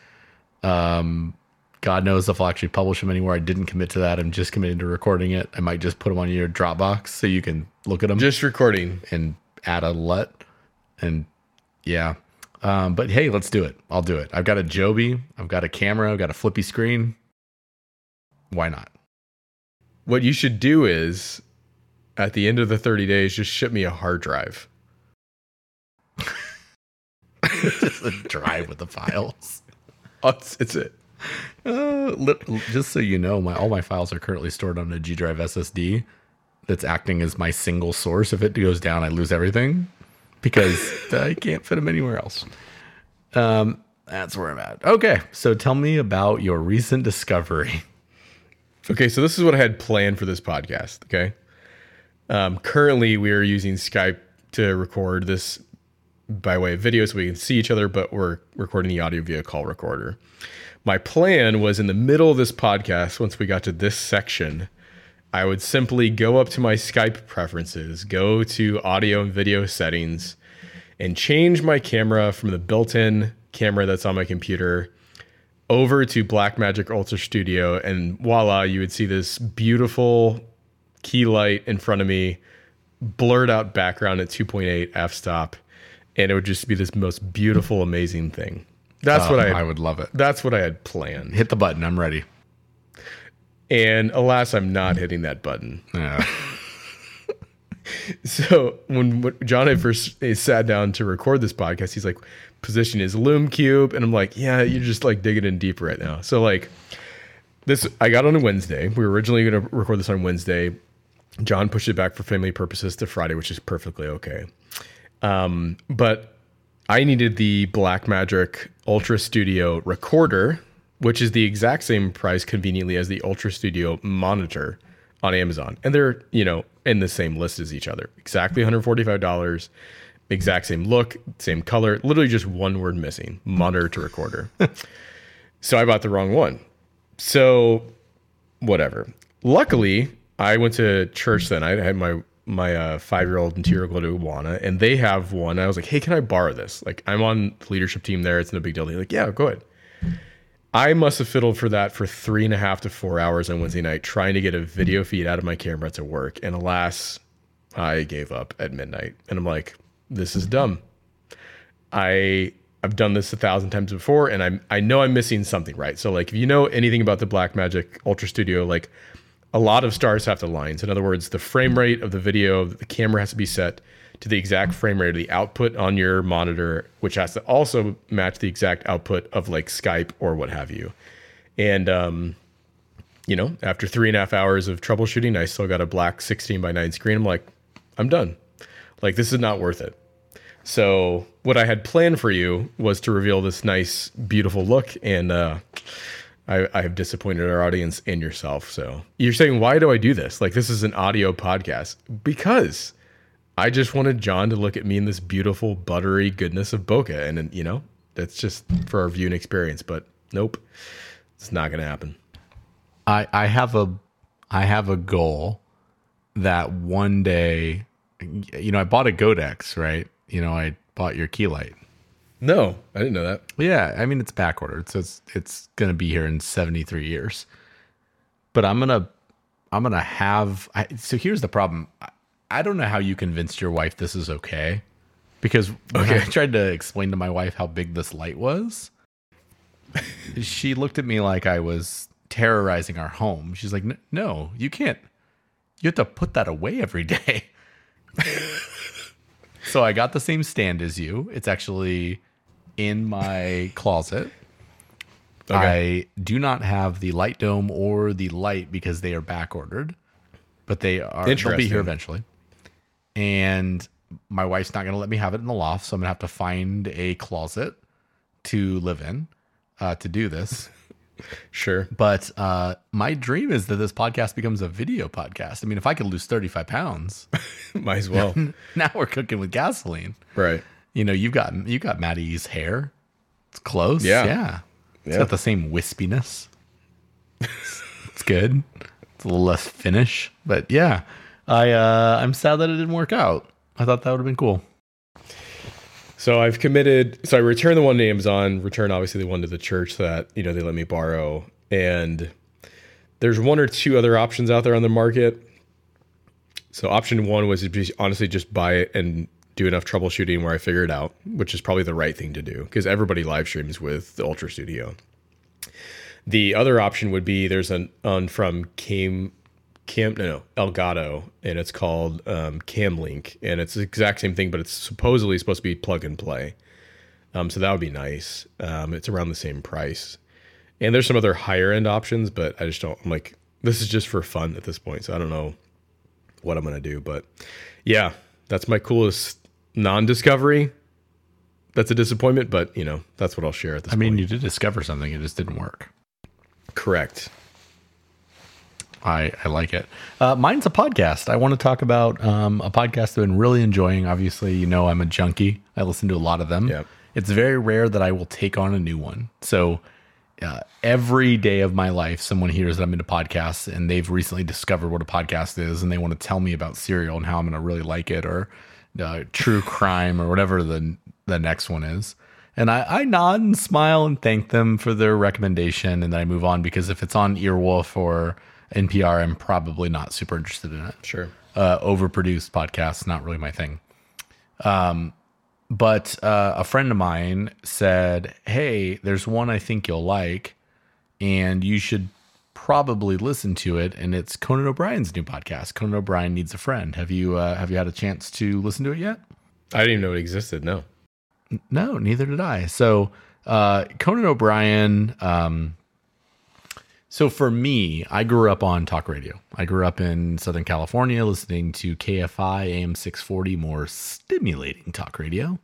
Um, God knows if I'll actually publish them anywhere. I didn't commit to that. I'm just committed to recording it. I might just put them on your Dropbox so you can look at them Just recording. and add a LUT. And yeah. Um, but hey, let's do it. I'll do it. I've got a Joby. I've got a camera. I've got a flippy screen. Why not? What you should do is, at the end of the 30 days, just ship me a hard drive. <laughs> just a drive with the files. <laughs> Oh, it's, it's it. Uh, li- just so you know, my all my files are currently stored on a G Drive SSD that's acting as my single source. If it goes down, I lose everything because <laughs> I can't fit them anywhere else. Um, that's where I'm at. Okay, so tell me about your recent discovery. Okay, so this is what I had planned for this podcast. Okay. Um, currently, we are using Skype to record this by way of video so we can see each other, but we're recording the audio via call recorder. My plan was in the middle of this podcast, once we got to this section, I would simply go up to my Skype preferences, go to audio and video settings, and change my camera from the built in camera that's on my computer over to Blackmagic Ultra Studio, and voila, you would see this beautiful key light in front of me, blurred out background at 2.8 f stop, and it would just be this most beautiful, amazing thing. That's what Um, I, I would love it. That's what I had planned, Hit the button. I'm ready. and alas, I'm not hitting that button. Yeah. <laughs> So when, when John I first eh, sat down to record this podcast, he's like, "Position is Loom Cube," and I'm like, "Yeah, you're just like digging in deep right now." So like, this I got on a Wednesday. We were originally going to record this on Wednesday. John pushed it back for family purposes to Friday, which is perfectly okay. Um, but I needed the Blackmagic Ultra Studio recorder, which is the exact same price conveniently as the Ultra Studio monitor on Amazon. And they're, you know, in the same list as each other. Exactly $145, exact same look, same color, literally just one word missing monitor to recorder. <laughs> so I bought the wrong one. So whatever. Luckily, I went to church then. I had my my uh, five year old and two year old go to Awana, and they have one. I was like, "Hey, can I borrow this?" Like, I'm on the leadership team there. It's no big deal. They're like, "Yeah, go ahead." I must have fiddled for that for three and a half to four hours on Wednesday night, trying to get a video feed out of my camera to work. And alas, I gave up at midnight. And I'm like, "This is dumb." I I've done this a thousand times before, and I'm I know I'm missing something, right? So like if you know anything about the Blackmagic Ultra Studio, like a lot of stars have to line. So in other words, the frame rate of the video, the camera has to be set to the exact frame rate of the output on your monitor, which has to also match the exact output of like Skype or what have you. And um, you know, after three and a half hours of troubleshooting, I still got a black 16 by 9 screen. I'm like, I'm done. Like this is not worth it. So what I had planned for you was to reveal this nice, beautiful look, and uh, I, I have disappointed our audience and yourself. So you're saying, why do I do this? Like, this is an audio podcast. Because I just wanted John to look at me in this beautiful, buttery goodness of bokeh. And, you know, that's just for our viewing experience. But nope, it's not going to happen. I I have a I have a goal that one day, you know, I bought a Godox, right? You know, I bought your key light. No, I didn't know that. Yeah, I mean it's back ordered, so it's it's gonna be here in seventy three years. But I'm gonna I'm gonna have. I, so here's the problem. I, I don't know how you convinced your wife this is okay, because okay. I <laughs> tried to explain to my wife how big this light was, she looked at me like I was terrorizing our home. She's like, "No, you can't. You have to put that away every day." <laughs> so I got the same stand as you. It's actually in my closet. I do not have the light dome or the light because they are back ordered, but they are they'll be here eventually. And my wife's not going to let me have it in the loft, so I'm going to have to find a closet to live in uh, to do this. <laughs> Sure. But uh, my dream is that this podcast becomes a video podcast. I mean, if I could lose 35 pounds, <laughs> Might as well. <laughs> now we're cooking with gasoline. right. You know, you've got you got Maddie's hair. It's close. Yeah. yeah. It's Yeah. got the same wispiness. It's, good. It's a little less finish, but yeah, I uh, I'm sad that it didn't work out. I thought that would have been cool. So I've committed. So I returned the one to Amazon. Return obviously the one to the church that you know they let me borrow. And there's one or two other options out there on the market. So option one was to just honestly just buy it and do enough troubleshooting where I figure it out, which is probably the right thing to do because everybody live streams with the Ultra Studio. The other option would be there's an on from Cam Cam no, no Elgato and it's called um, Camlink and it's the exact same thing, but it's supposedly supposed to be plug and play. Um, so that would be nice. Um, it's around the same price, and there's some other higher end options, but I just don't. I'm like this is just for fun at this point, so I don't know what I'm gonna do. But yeah, that's my coolest non-discovery. That's a disappointment, but you know that's what I'll share at this I mean, point. you did discover something; it just didn't work. Correct. I, I like it. Uh, mine's a podcast. I want to talk about um, a podcast I've been really enjoying. Obviously, you know I'm a junkie. I listen to a lot of them. Yep. It's very rare that I will take on a new one. So uh, every day of my life, someone hears that I'm into podcasts and they've recently discovered what a podcast is and they want to tell me about Serial and how I'm going to really like it or uh, true crime or whatever the the next one is. And I, I nod and smile and thank them for their recommendation, and then I move on because if it's on Earwolf or NPR, I'm probably not super interested in it. Sure. Uh, overproduced podcasts, not really my thing. Um, but uh, a friend of mine said, "Hey, there's one I think you'll like, and you should probably listen to it. And it's Conan O'Brien's new podcast. Conan O'Brien needs a friend. Have you uh, have you had a chance to listen to it yet? I didn't even know it existed. No. No, neither did I. So uh, Conan O'Brien. Um, so for me, I grew up on talk radio. I grew up in Southern California, listening to KFI AM six forty, more stimulating talk radio,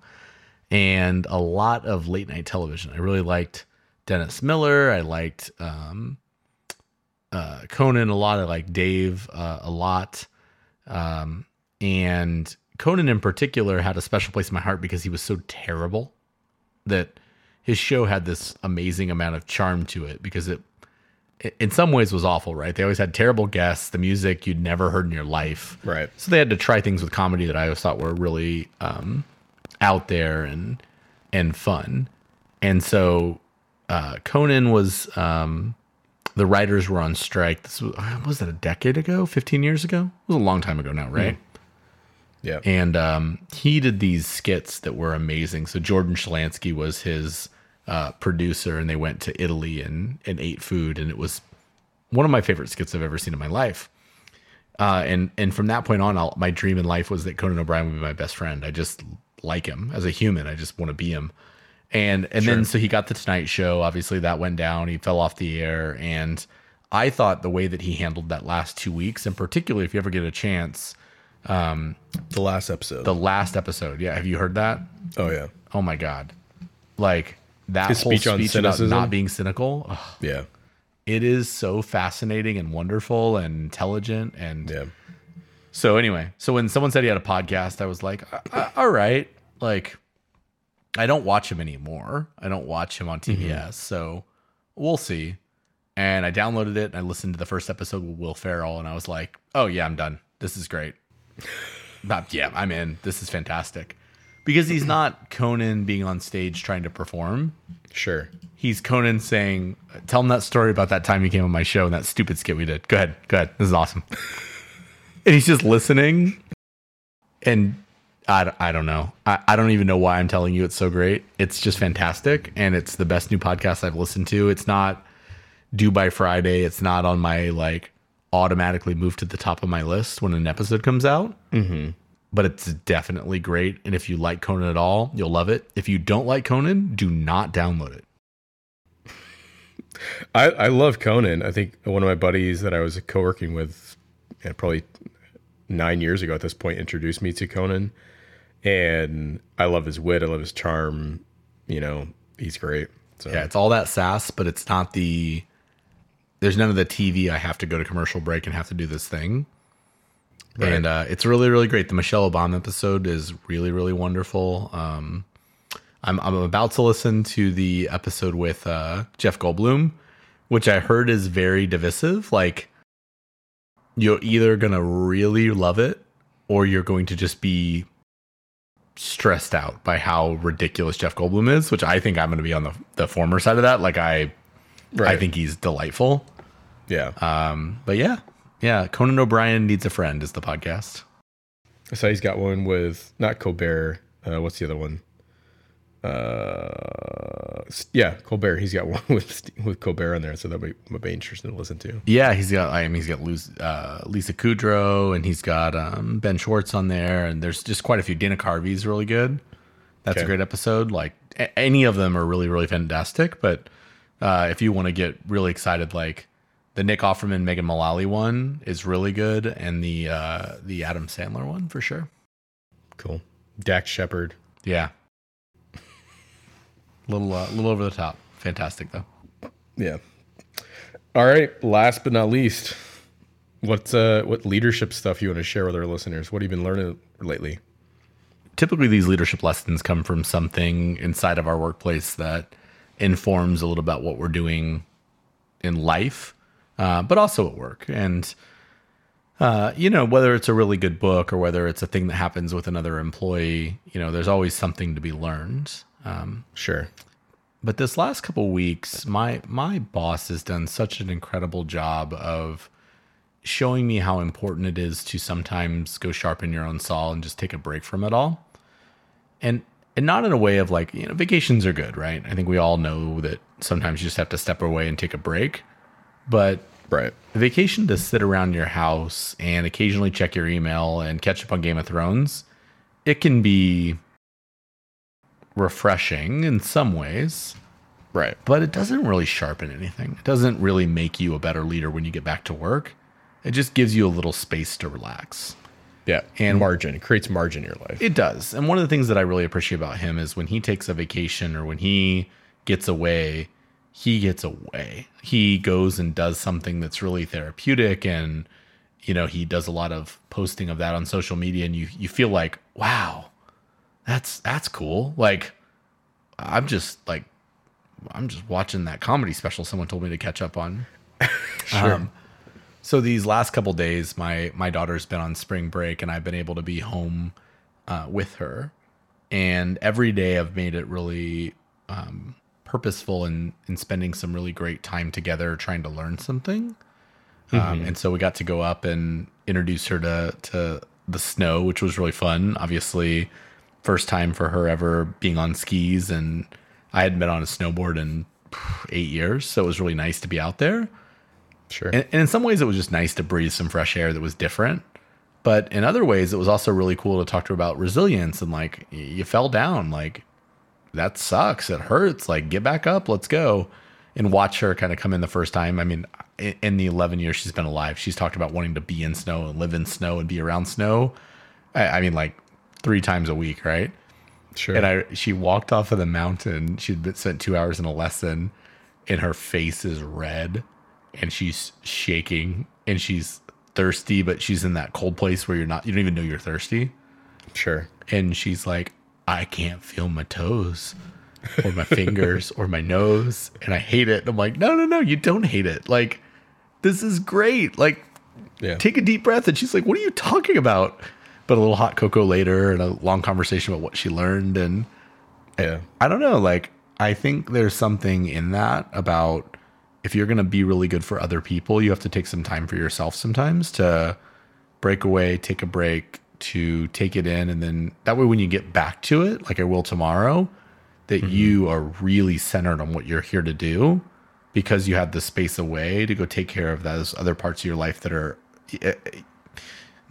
and a lot of late night television. I really liked Dennis Miller. I liked um, uh, Conan a lot. I liked Dave uh, a lot. Um, and Conan in particular had a special place in my heart because he was so terrible that his show had this amazing amount of charm to it because it in some ways was awful, right? They always had terrible guests, the music you'd never heard in your life. Right. So they had to try things with comedy that I always thought were really um, out there and and fun. And so uh, Conan was um, the writers were on strike. This was was that a decade ago, fifteen years ago? It was a long time ago now, right? Yeah. And um, he did these skits that were amazing. So Jordan Schlansky was his uh, producer, and they went to Italy and and ate food, and it was one of my favorite skits I've ever seen in my life. Uh, and and from that point on, I'll, my dream in life was that Conan O'Brien would be my best friend. I just like him as a human. I just want to be him. And and then so he got the Tonight Show. Obviously, that went down. He fell off the air, and I thought the way that he handled that last two weeks, and particularly if you ever get a chance, the last episode. the last episode. Yeah, have you heard that? oh yeah. Oh my god, like that His whole speech on speech about not being cynical. ugh, Yeah. it is so fascinating and wonderful and intelligent and Yeah. so anyway, so when someone said he had a podcast, I was like, "Uh, uh, all right, like I don't watch him anymore. I don't watch him on mm-hmm. TBS, so we'll see. And I downloaded it and I listened to the first episode with Will Ferrell, and I was like, oh yeah, I'm done. This is great. <laughs> Not yeah, I'm in. This is fantastic because he's not Conan being on stage trying to perform. Sure. He's Conan saying, "Tell him that story about that time you came on my show and that stupid skit we did. Go ahead, go ahead. This is awesome." <laughs> and he's just listening, and I, I don't know. I, I don't even know why I'm telling you it's so great. It's just fantastic, and it's the best new podcast I've listened to. It's not due by Friday. It's not on my like automatically move to the top of my list when an episode comes out. Mm-hmm. But it's definitely great, and if you like Conan at all, you'll love it. If you don't like Conan, do not download it. <laughs> I, I love Conan. I think one of my buddies that I was co-working with yeah, probably nine years ago at this point introduced me to Conan. And I love his wit. I love his charm. You know, he's great. So Yeah, it's all that sass, but it's not the. There's none of the TV. I have to go to commercial break and have to do this thing. Right. And uh, it's really, really great. The Michelle Obama episode is really, really wonderful. Um, I'm I'm about to listen to the episode with uh, Jeff Goldblum, which I heard is very divisive. Like you're either gonna really love it, or you're going to just be stressed out by how ridiculous Jeff Goldblum is. Which I think I'm going to be on the the former side of that. Like I, I think he's delightful. yeah. Um, but yeah, yeah. Conan O'Brien needs a friend is the podcast. So he's got one with not Colbert. Uh, what's the other one? Uh, yeah, Colbert. He's got <laughs> one with with Colbert on there, so that would be, would be interesting to listen to. Yeah, he's got. I mean, he's got uh, Lisa Kudrow, and he's got um, Ben Schwartz on there, and there's just quite a few. Dana Carvey's really good. That's a great episode. Like a- any of them are really, really fantastic. But uh, if you want to get really excited, like the Nick Offerman, Megan Mullally one is really good, and the uh, the Adam Sandler one for sure. Cool. Dax Shepard. Yeah, little, uh, little over the top. Fantastic though. Yeah. All right. Last but not least, what's uh what leadership stuff you want to share with our listeners? What have you been learning lately? typically these leadership lessons come from something inside of our workplace that informs a little about what we're doing in life, uh, but also at work. And uh, you know, whether it's a really good book or whether it's a thing that happens with another employee, you know, there's always something to be learned. Um, Sure. but this last couple weeks, my my boss has done such an incredible job of showing me how important it is to sometimes go sharpen your own saw and just take a break from it all. And and not in a way of like, you know, vacations are good, right? I think we all know that sometimes you just have to step away and take a break. But Right. a vacation to sit around your house and occasionally check your email and catch up on Game of Thrones, it can be refreshing in some ways Right. but it doesn't really sharpen anything. It doesn't really make you a better leader when you get back to work. It just gives you a little space to relax. Yeah. And margin. It creates margin in your life. It does. And one of the things that I really appreciate about him is when he takes a vacation or when he gets away, he gets away. He goes and does something that's really therapeutic and you know, he does a lot of posting of that on social media and you you feel like, "Wow. That's that's cool." Like I'm just like I'm just watching that comedy special someone told me to catch up on. <laughs> Sure. Um, so these last couple days, my my daughter's been on spring break, and I've been able to be home uh, with her. And every day, I've made it really um, purposeful in in spending some really great time together, trying to learn something. Um, and so we got to go up and introduce her to to the snow, which was really fun. Obviously, first time for her ever being on skis, and I hadn't been on a snowboard in eight years, so it was really nice to be out there. sure. And, and in some ways, it was just nice to breathe some fresh air that was different. But in other ways, it was also really cool to talk to her about resilience and like you fell down, like that sucks, it hurts, like get back up, let's go, and watch her kind of come in the first time. I mean, in the 11 years she's been alive, she's talked about wanting to be in snow and live in snow and be around snow. I, I mean, like three times a week, right? sure. And I she walked off of the mountain. She'd been, spent two hours in a lesson, and her face is red. and she's shaking and she's thirsty, but she's in that cold place where you're not, you don't even know you're thirsty. Sure. And she's like, I can't feel my toes or my fingers or my nose. And I hate it. I'm like, no, no, no, you don't hate it. Like, this is great. Like, Yeah. take a deep breath. And she's like, what are you talking about? But a little hot cocoa later and a long conversation about what she learned. And yeah. I don't know. Like, I think there's something in that about if you're going to be really good for other people, you have to take some time for yourself sometimes to break away, take a break, to take it in. And then that way, when you get back to it, like I will tomorrow, that you are really centered on what you're here to do because you had the space away to go take care of those other parts of your life that are eh, eh,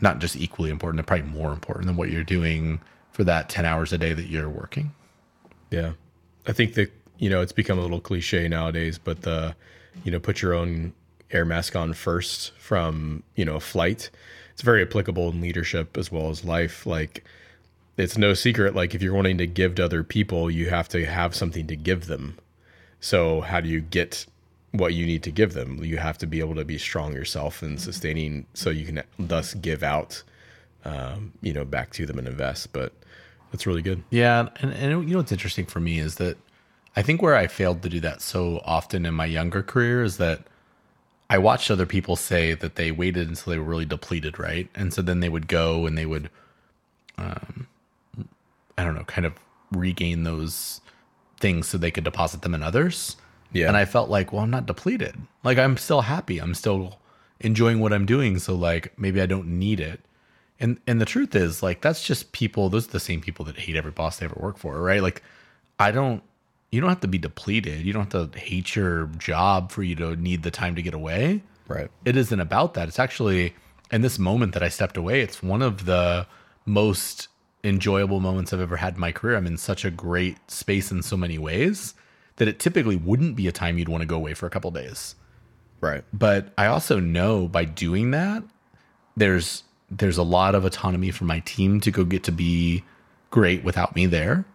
not just equally important, they're probably more important than what you're doing for that 10 hours a day that you're working. Yeah. I think that, you know, it's become a little cliche nowadays, but the, you know, put your own air mask on first from, you know, a flight. It's very applicable in leadership as well as life. Like, it's no secret, like, if you're wanting to give to other people, you have to have something to give them. So, how do you get what you need to give them? You have to be able to be strong yourself and sustaining so you can thus give out, um, you know, back to them and invest. But that's really good. Yeah, and, and you know what's interesting for me is that I think where I failed to do that so often in my younger career is that I watched other people say that they waited until they were really depleted, right? And so then they would go and they would, um, I don't know, kind of regain those things so they could deposit them in others. Yeah. And I felt like, well, I'm not depleted. Like I'm still happy. I'm still enjoying what I'm doing. So like maybe I don't need it. And and the truth is, like, that's just people, those are the same people that hate every boss they ever work for, right? Like, I don't you don't have to be depleted. You don't have to hate your job for you to need the time to get away. Right. It isn't about that. It's actually in this moment that I stepped away, it's one of the most enjoyable moments I've ever had in my career. I'm in such a great space in so many ways that it typically wouldn't be a time you'd want to go away for a couple days. Right. But I also know by doing that, there's there's a lot of autonomy for my team to go get to be great without me there.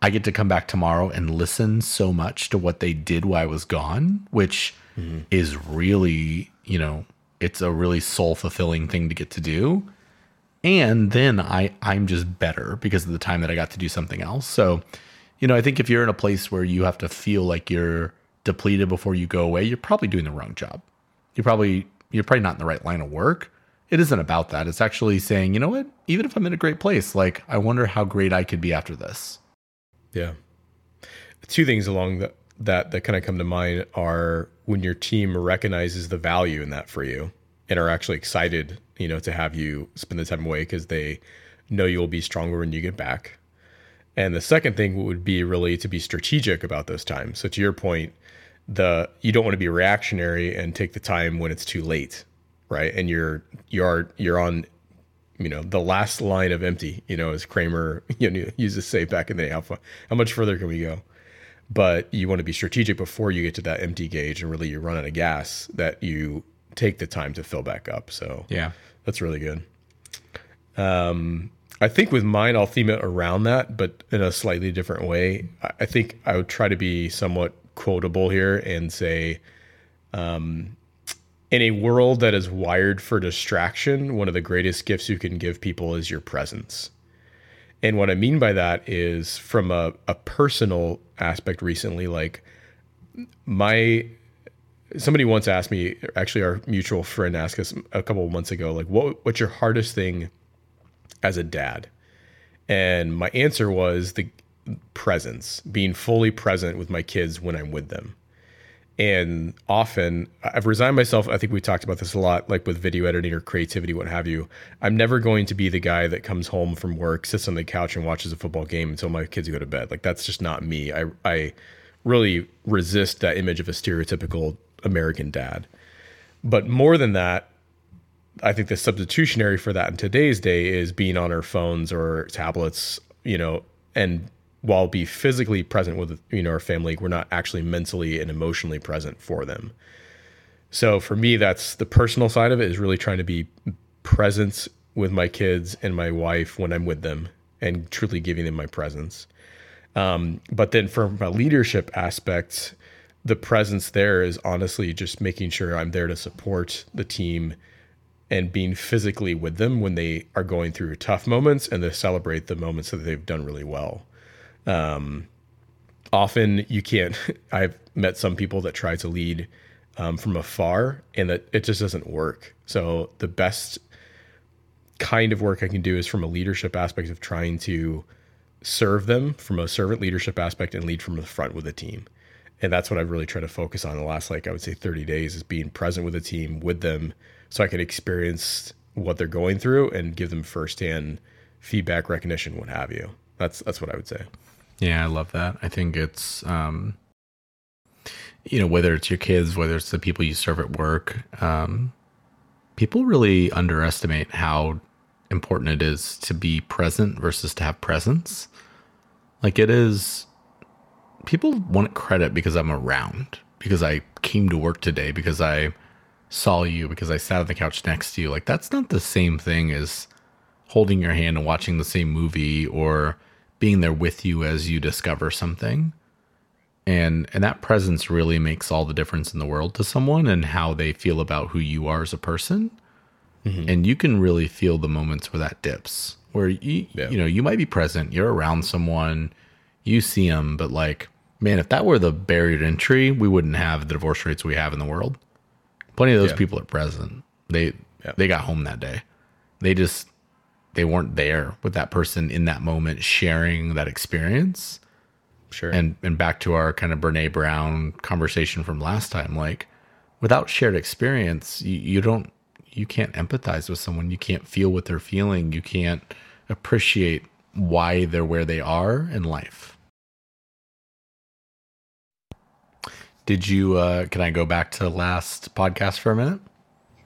I get to come back tomorrow and listen so much to what they did while I was gone, which mm-hmm. is really, you know, it's a really soul fulfilling thing to get to do. And then I I'm just better because of the time that I got to do something else. So, you know, I think if you're in a place where you have to feel like you're depleted before you go away, you're probably doing the wrong job. You're probably you're probably not in the right line of work. It isn't about that. It's actually saying, you know what? Even if I'm in a great place, like I wonder how great I could be after this. Yeah. Two things along that that that kind of come to mind are when your team recognizes the value in that for you and are actually excited, you know, to have you spend the time away because they know you'll be stronger when you get back. And the second thing would be really to be strategic about those times. So to your point, the you don't want to be reactionary and take the time when it's too late, right? And you're you're you're on you know the last line of empty you know as kramer <laughs> you know used to say back in the day how, how much further can we go but you want to be strategic before you get to that empty gauge and really you run out of gas that you take the time to fill back up so Yeah. that's really good um i think with mine i'll theme it around that but in a slightly different way i, think i would try to be somewhat quotable here and say um, in a world that is wired for distraction, one of the greatest gifts you can give people is your presence. And what I mean by that is from a, a personal aspect recently, like my somebody once asked me, actually our mutual friend asked us a couple of months ago, like what what's your hardest thing as a dad? And my answer was the presence, being fully present with my kids when I'm with them and often I've resigned myself. I think we talked about this a lot, like with video editing or creativity, what have you. I'm never going to be the guy that comes home from work, sits on the couch, and watches a football game until my kids go to bed. Like that's just not me. I I really resist that image of a stereotypical American dad. But more than that, I think the substitutionary for that in today's day is being on our phones or tablets, you know, and while be physically present with you know our family, we're not actually mentally and emotionally present for them. So for me, that's the personal side of it is really trying to be present with my kids and my wife when I'm with them and truly giving them my presence. Um, but then from a leadership aspect, the presence there is honestly just making sure I'm there to support the team and being physically with them when they are going through tough moments and to celebrate the moments that they've done really well. Um, often you can't, <laughs> I've met some people that try to lead um, from afar and that it just doesn't work. So the best kind of work I can do is from a leadership aspect of trying to serve them from a servant leadership aspect and lead from the front with the team. And that's what I've really tried to focus on the last, like I would say, 30 days is being present with the team, with them, so I can experience what they're going through and give them firsthand feedback, recognition, what have you. That's that's what I would say. Yeah, I love that. I think it's um you know, whether it's your kids, whether it's the people you serve at work, um, people really underestimate how important it is to be present versus to have presence. Like it is people want credit because I'm around, because I came to work today, because I saw you, because I sat on the couch next to you. Like that's not the same thing as holding your hand and watching the same movie or being there with you as you discover something. And and that presence really makes all the difference in the world to someone and how they feel about who you are as a person. Mm-hmm. And you can really feel the moments where that dips, where you yeah. you know you might be present, you're around someone, you see them, but like man, if that were the barrier to entry, we wouldn't have the divorce rates we have in the world. Plenty of those yeah. people are present. They yeah. they got home that day. They just they weren't there with that person in that moment sharing that experience. Sure. And and back to our kind of Brene Brown conversation from last time, like without shared experience, you, you don't you can't empathize with someone. You can't feel what they're feeling. You can't appreciate why they're where they are in life. Did you uh can I go back to last podcast for a minute?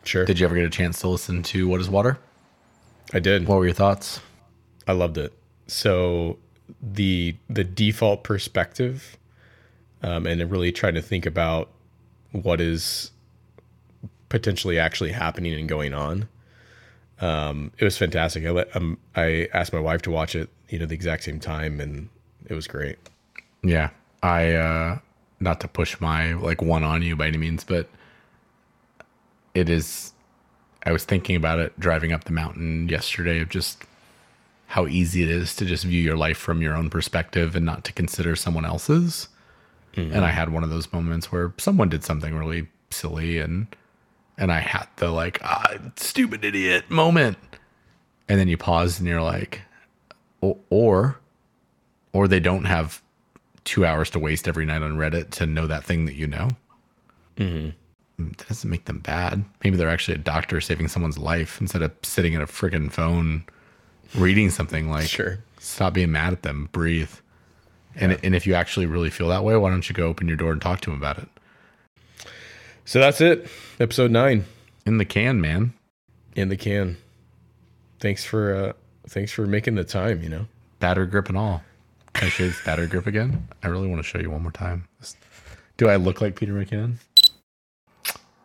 Sure. Did you ever get a chance to listen to What is Water? I did. What were your thoughts? I loved it. So the the default perspective um, and really trying to think about what is potentially actually happening and going on. Um, it was fantastic. I let um, I asked my wife to watch it, you know, the exact same time, and it was great. Yeah, I uh, not to push my like one on you by any means, but it is. I was thinking about it driving up the mountain yesterday of just how easy it is to just view your life from your own perspective and not to consider someone else's. Mm-hmm. And I had one of those moments where someone did something really silly and and I had the like ah, stupid idiot moment. And then you pause and you're like, or, or they don't have two hours to waste every night on Reddit to know that thing that you know. Mm-hmm. That doesn't make them bad. Maybe they're actually a doctor saving someone's life instead of sitting at a friggin' phone reading something like sure. stop being mad at them, breathe. Yeah. And and if you actually really feel that way, why don't you go open your door and talk to them about it? So that's it. Episode nine. In the can, man. In the can. Thanks for uh thanks for making the time, you know. Batter grip and all. Can I show you this batter grip again? I really want to show you one more time. Do I look like Peter McKinnon?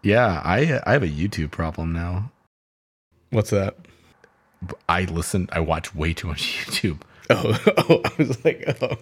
Yeah, I I have a YouTube problem now. What's that? I listen I watch way too much <laughs> YouTube. Oh, <laughs> oh I was like, oh.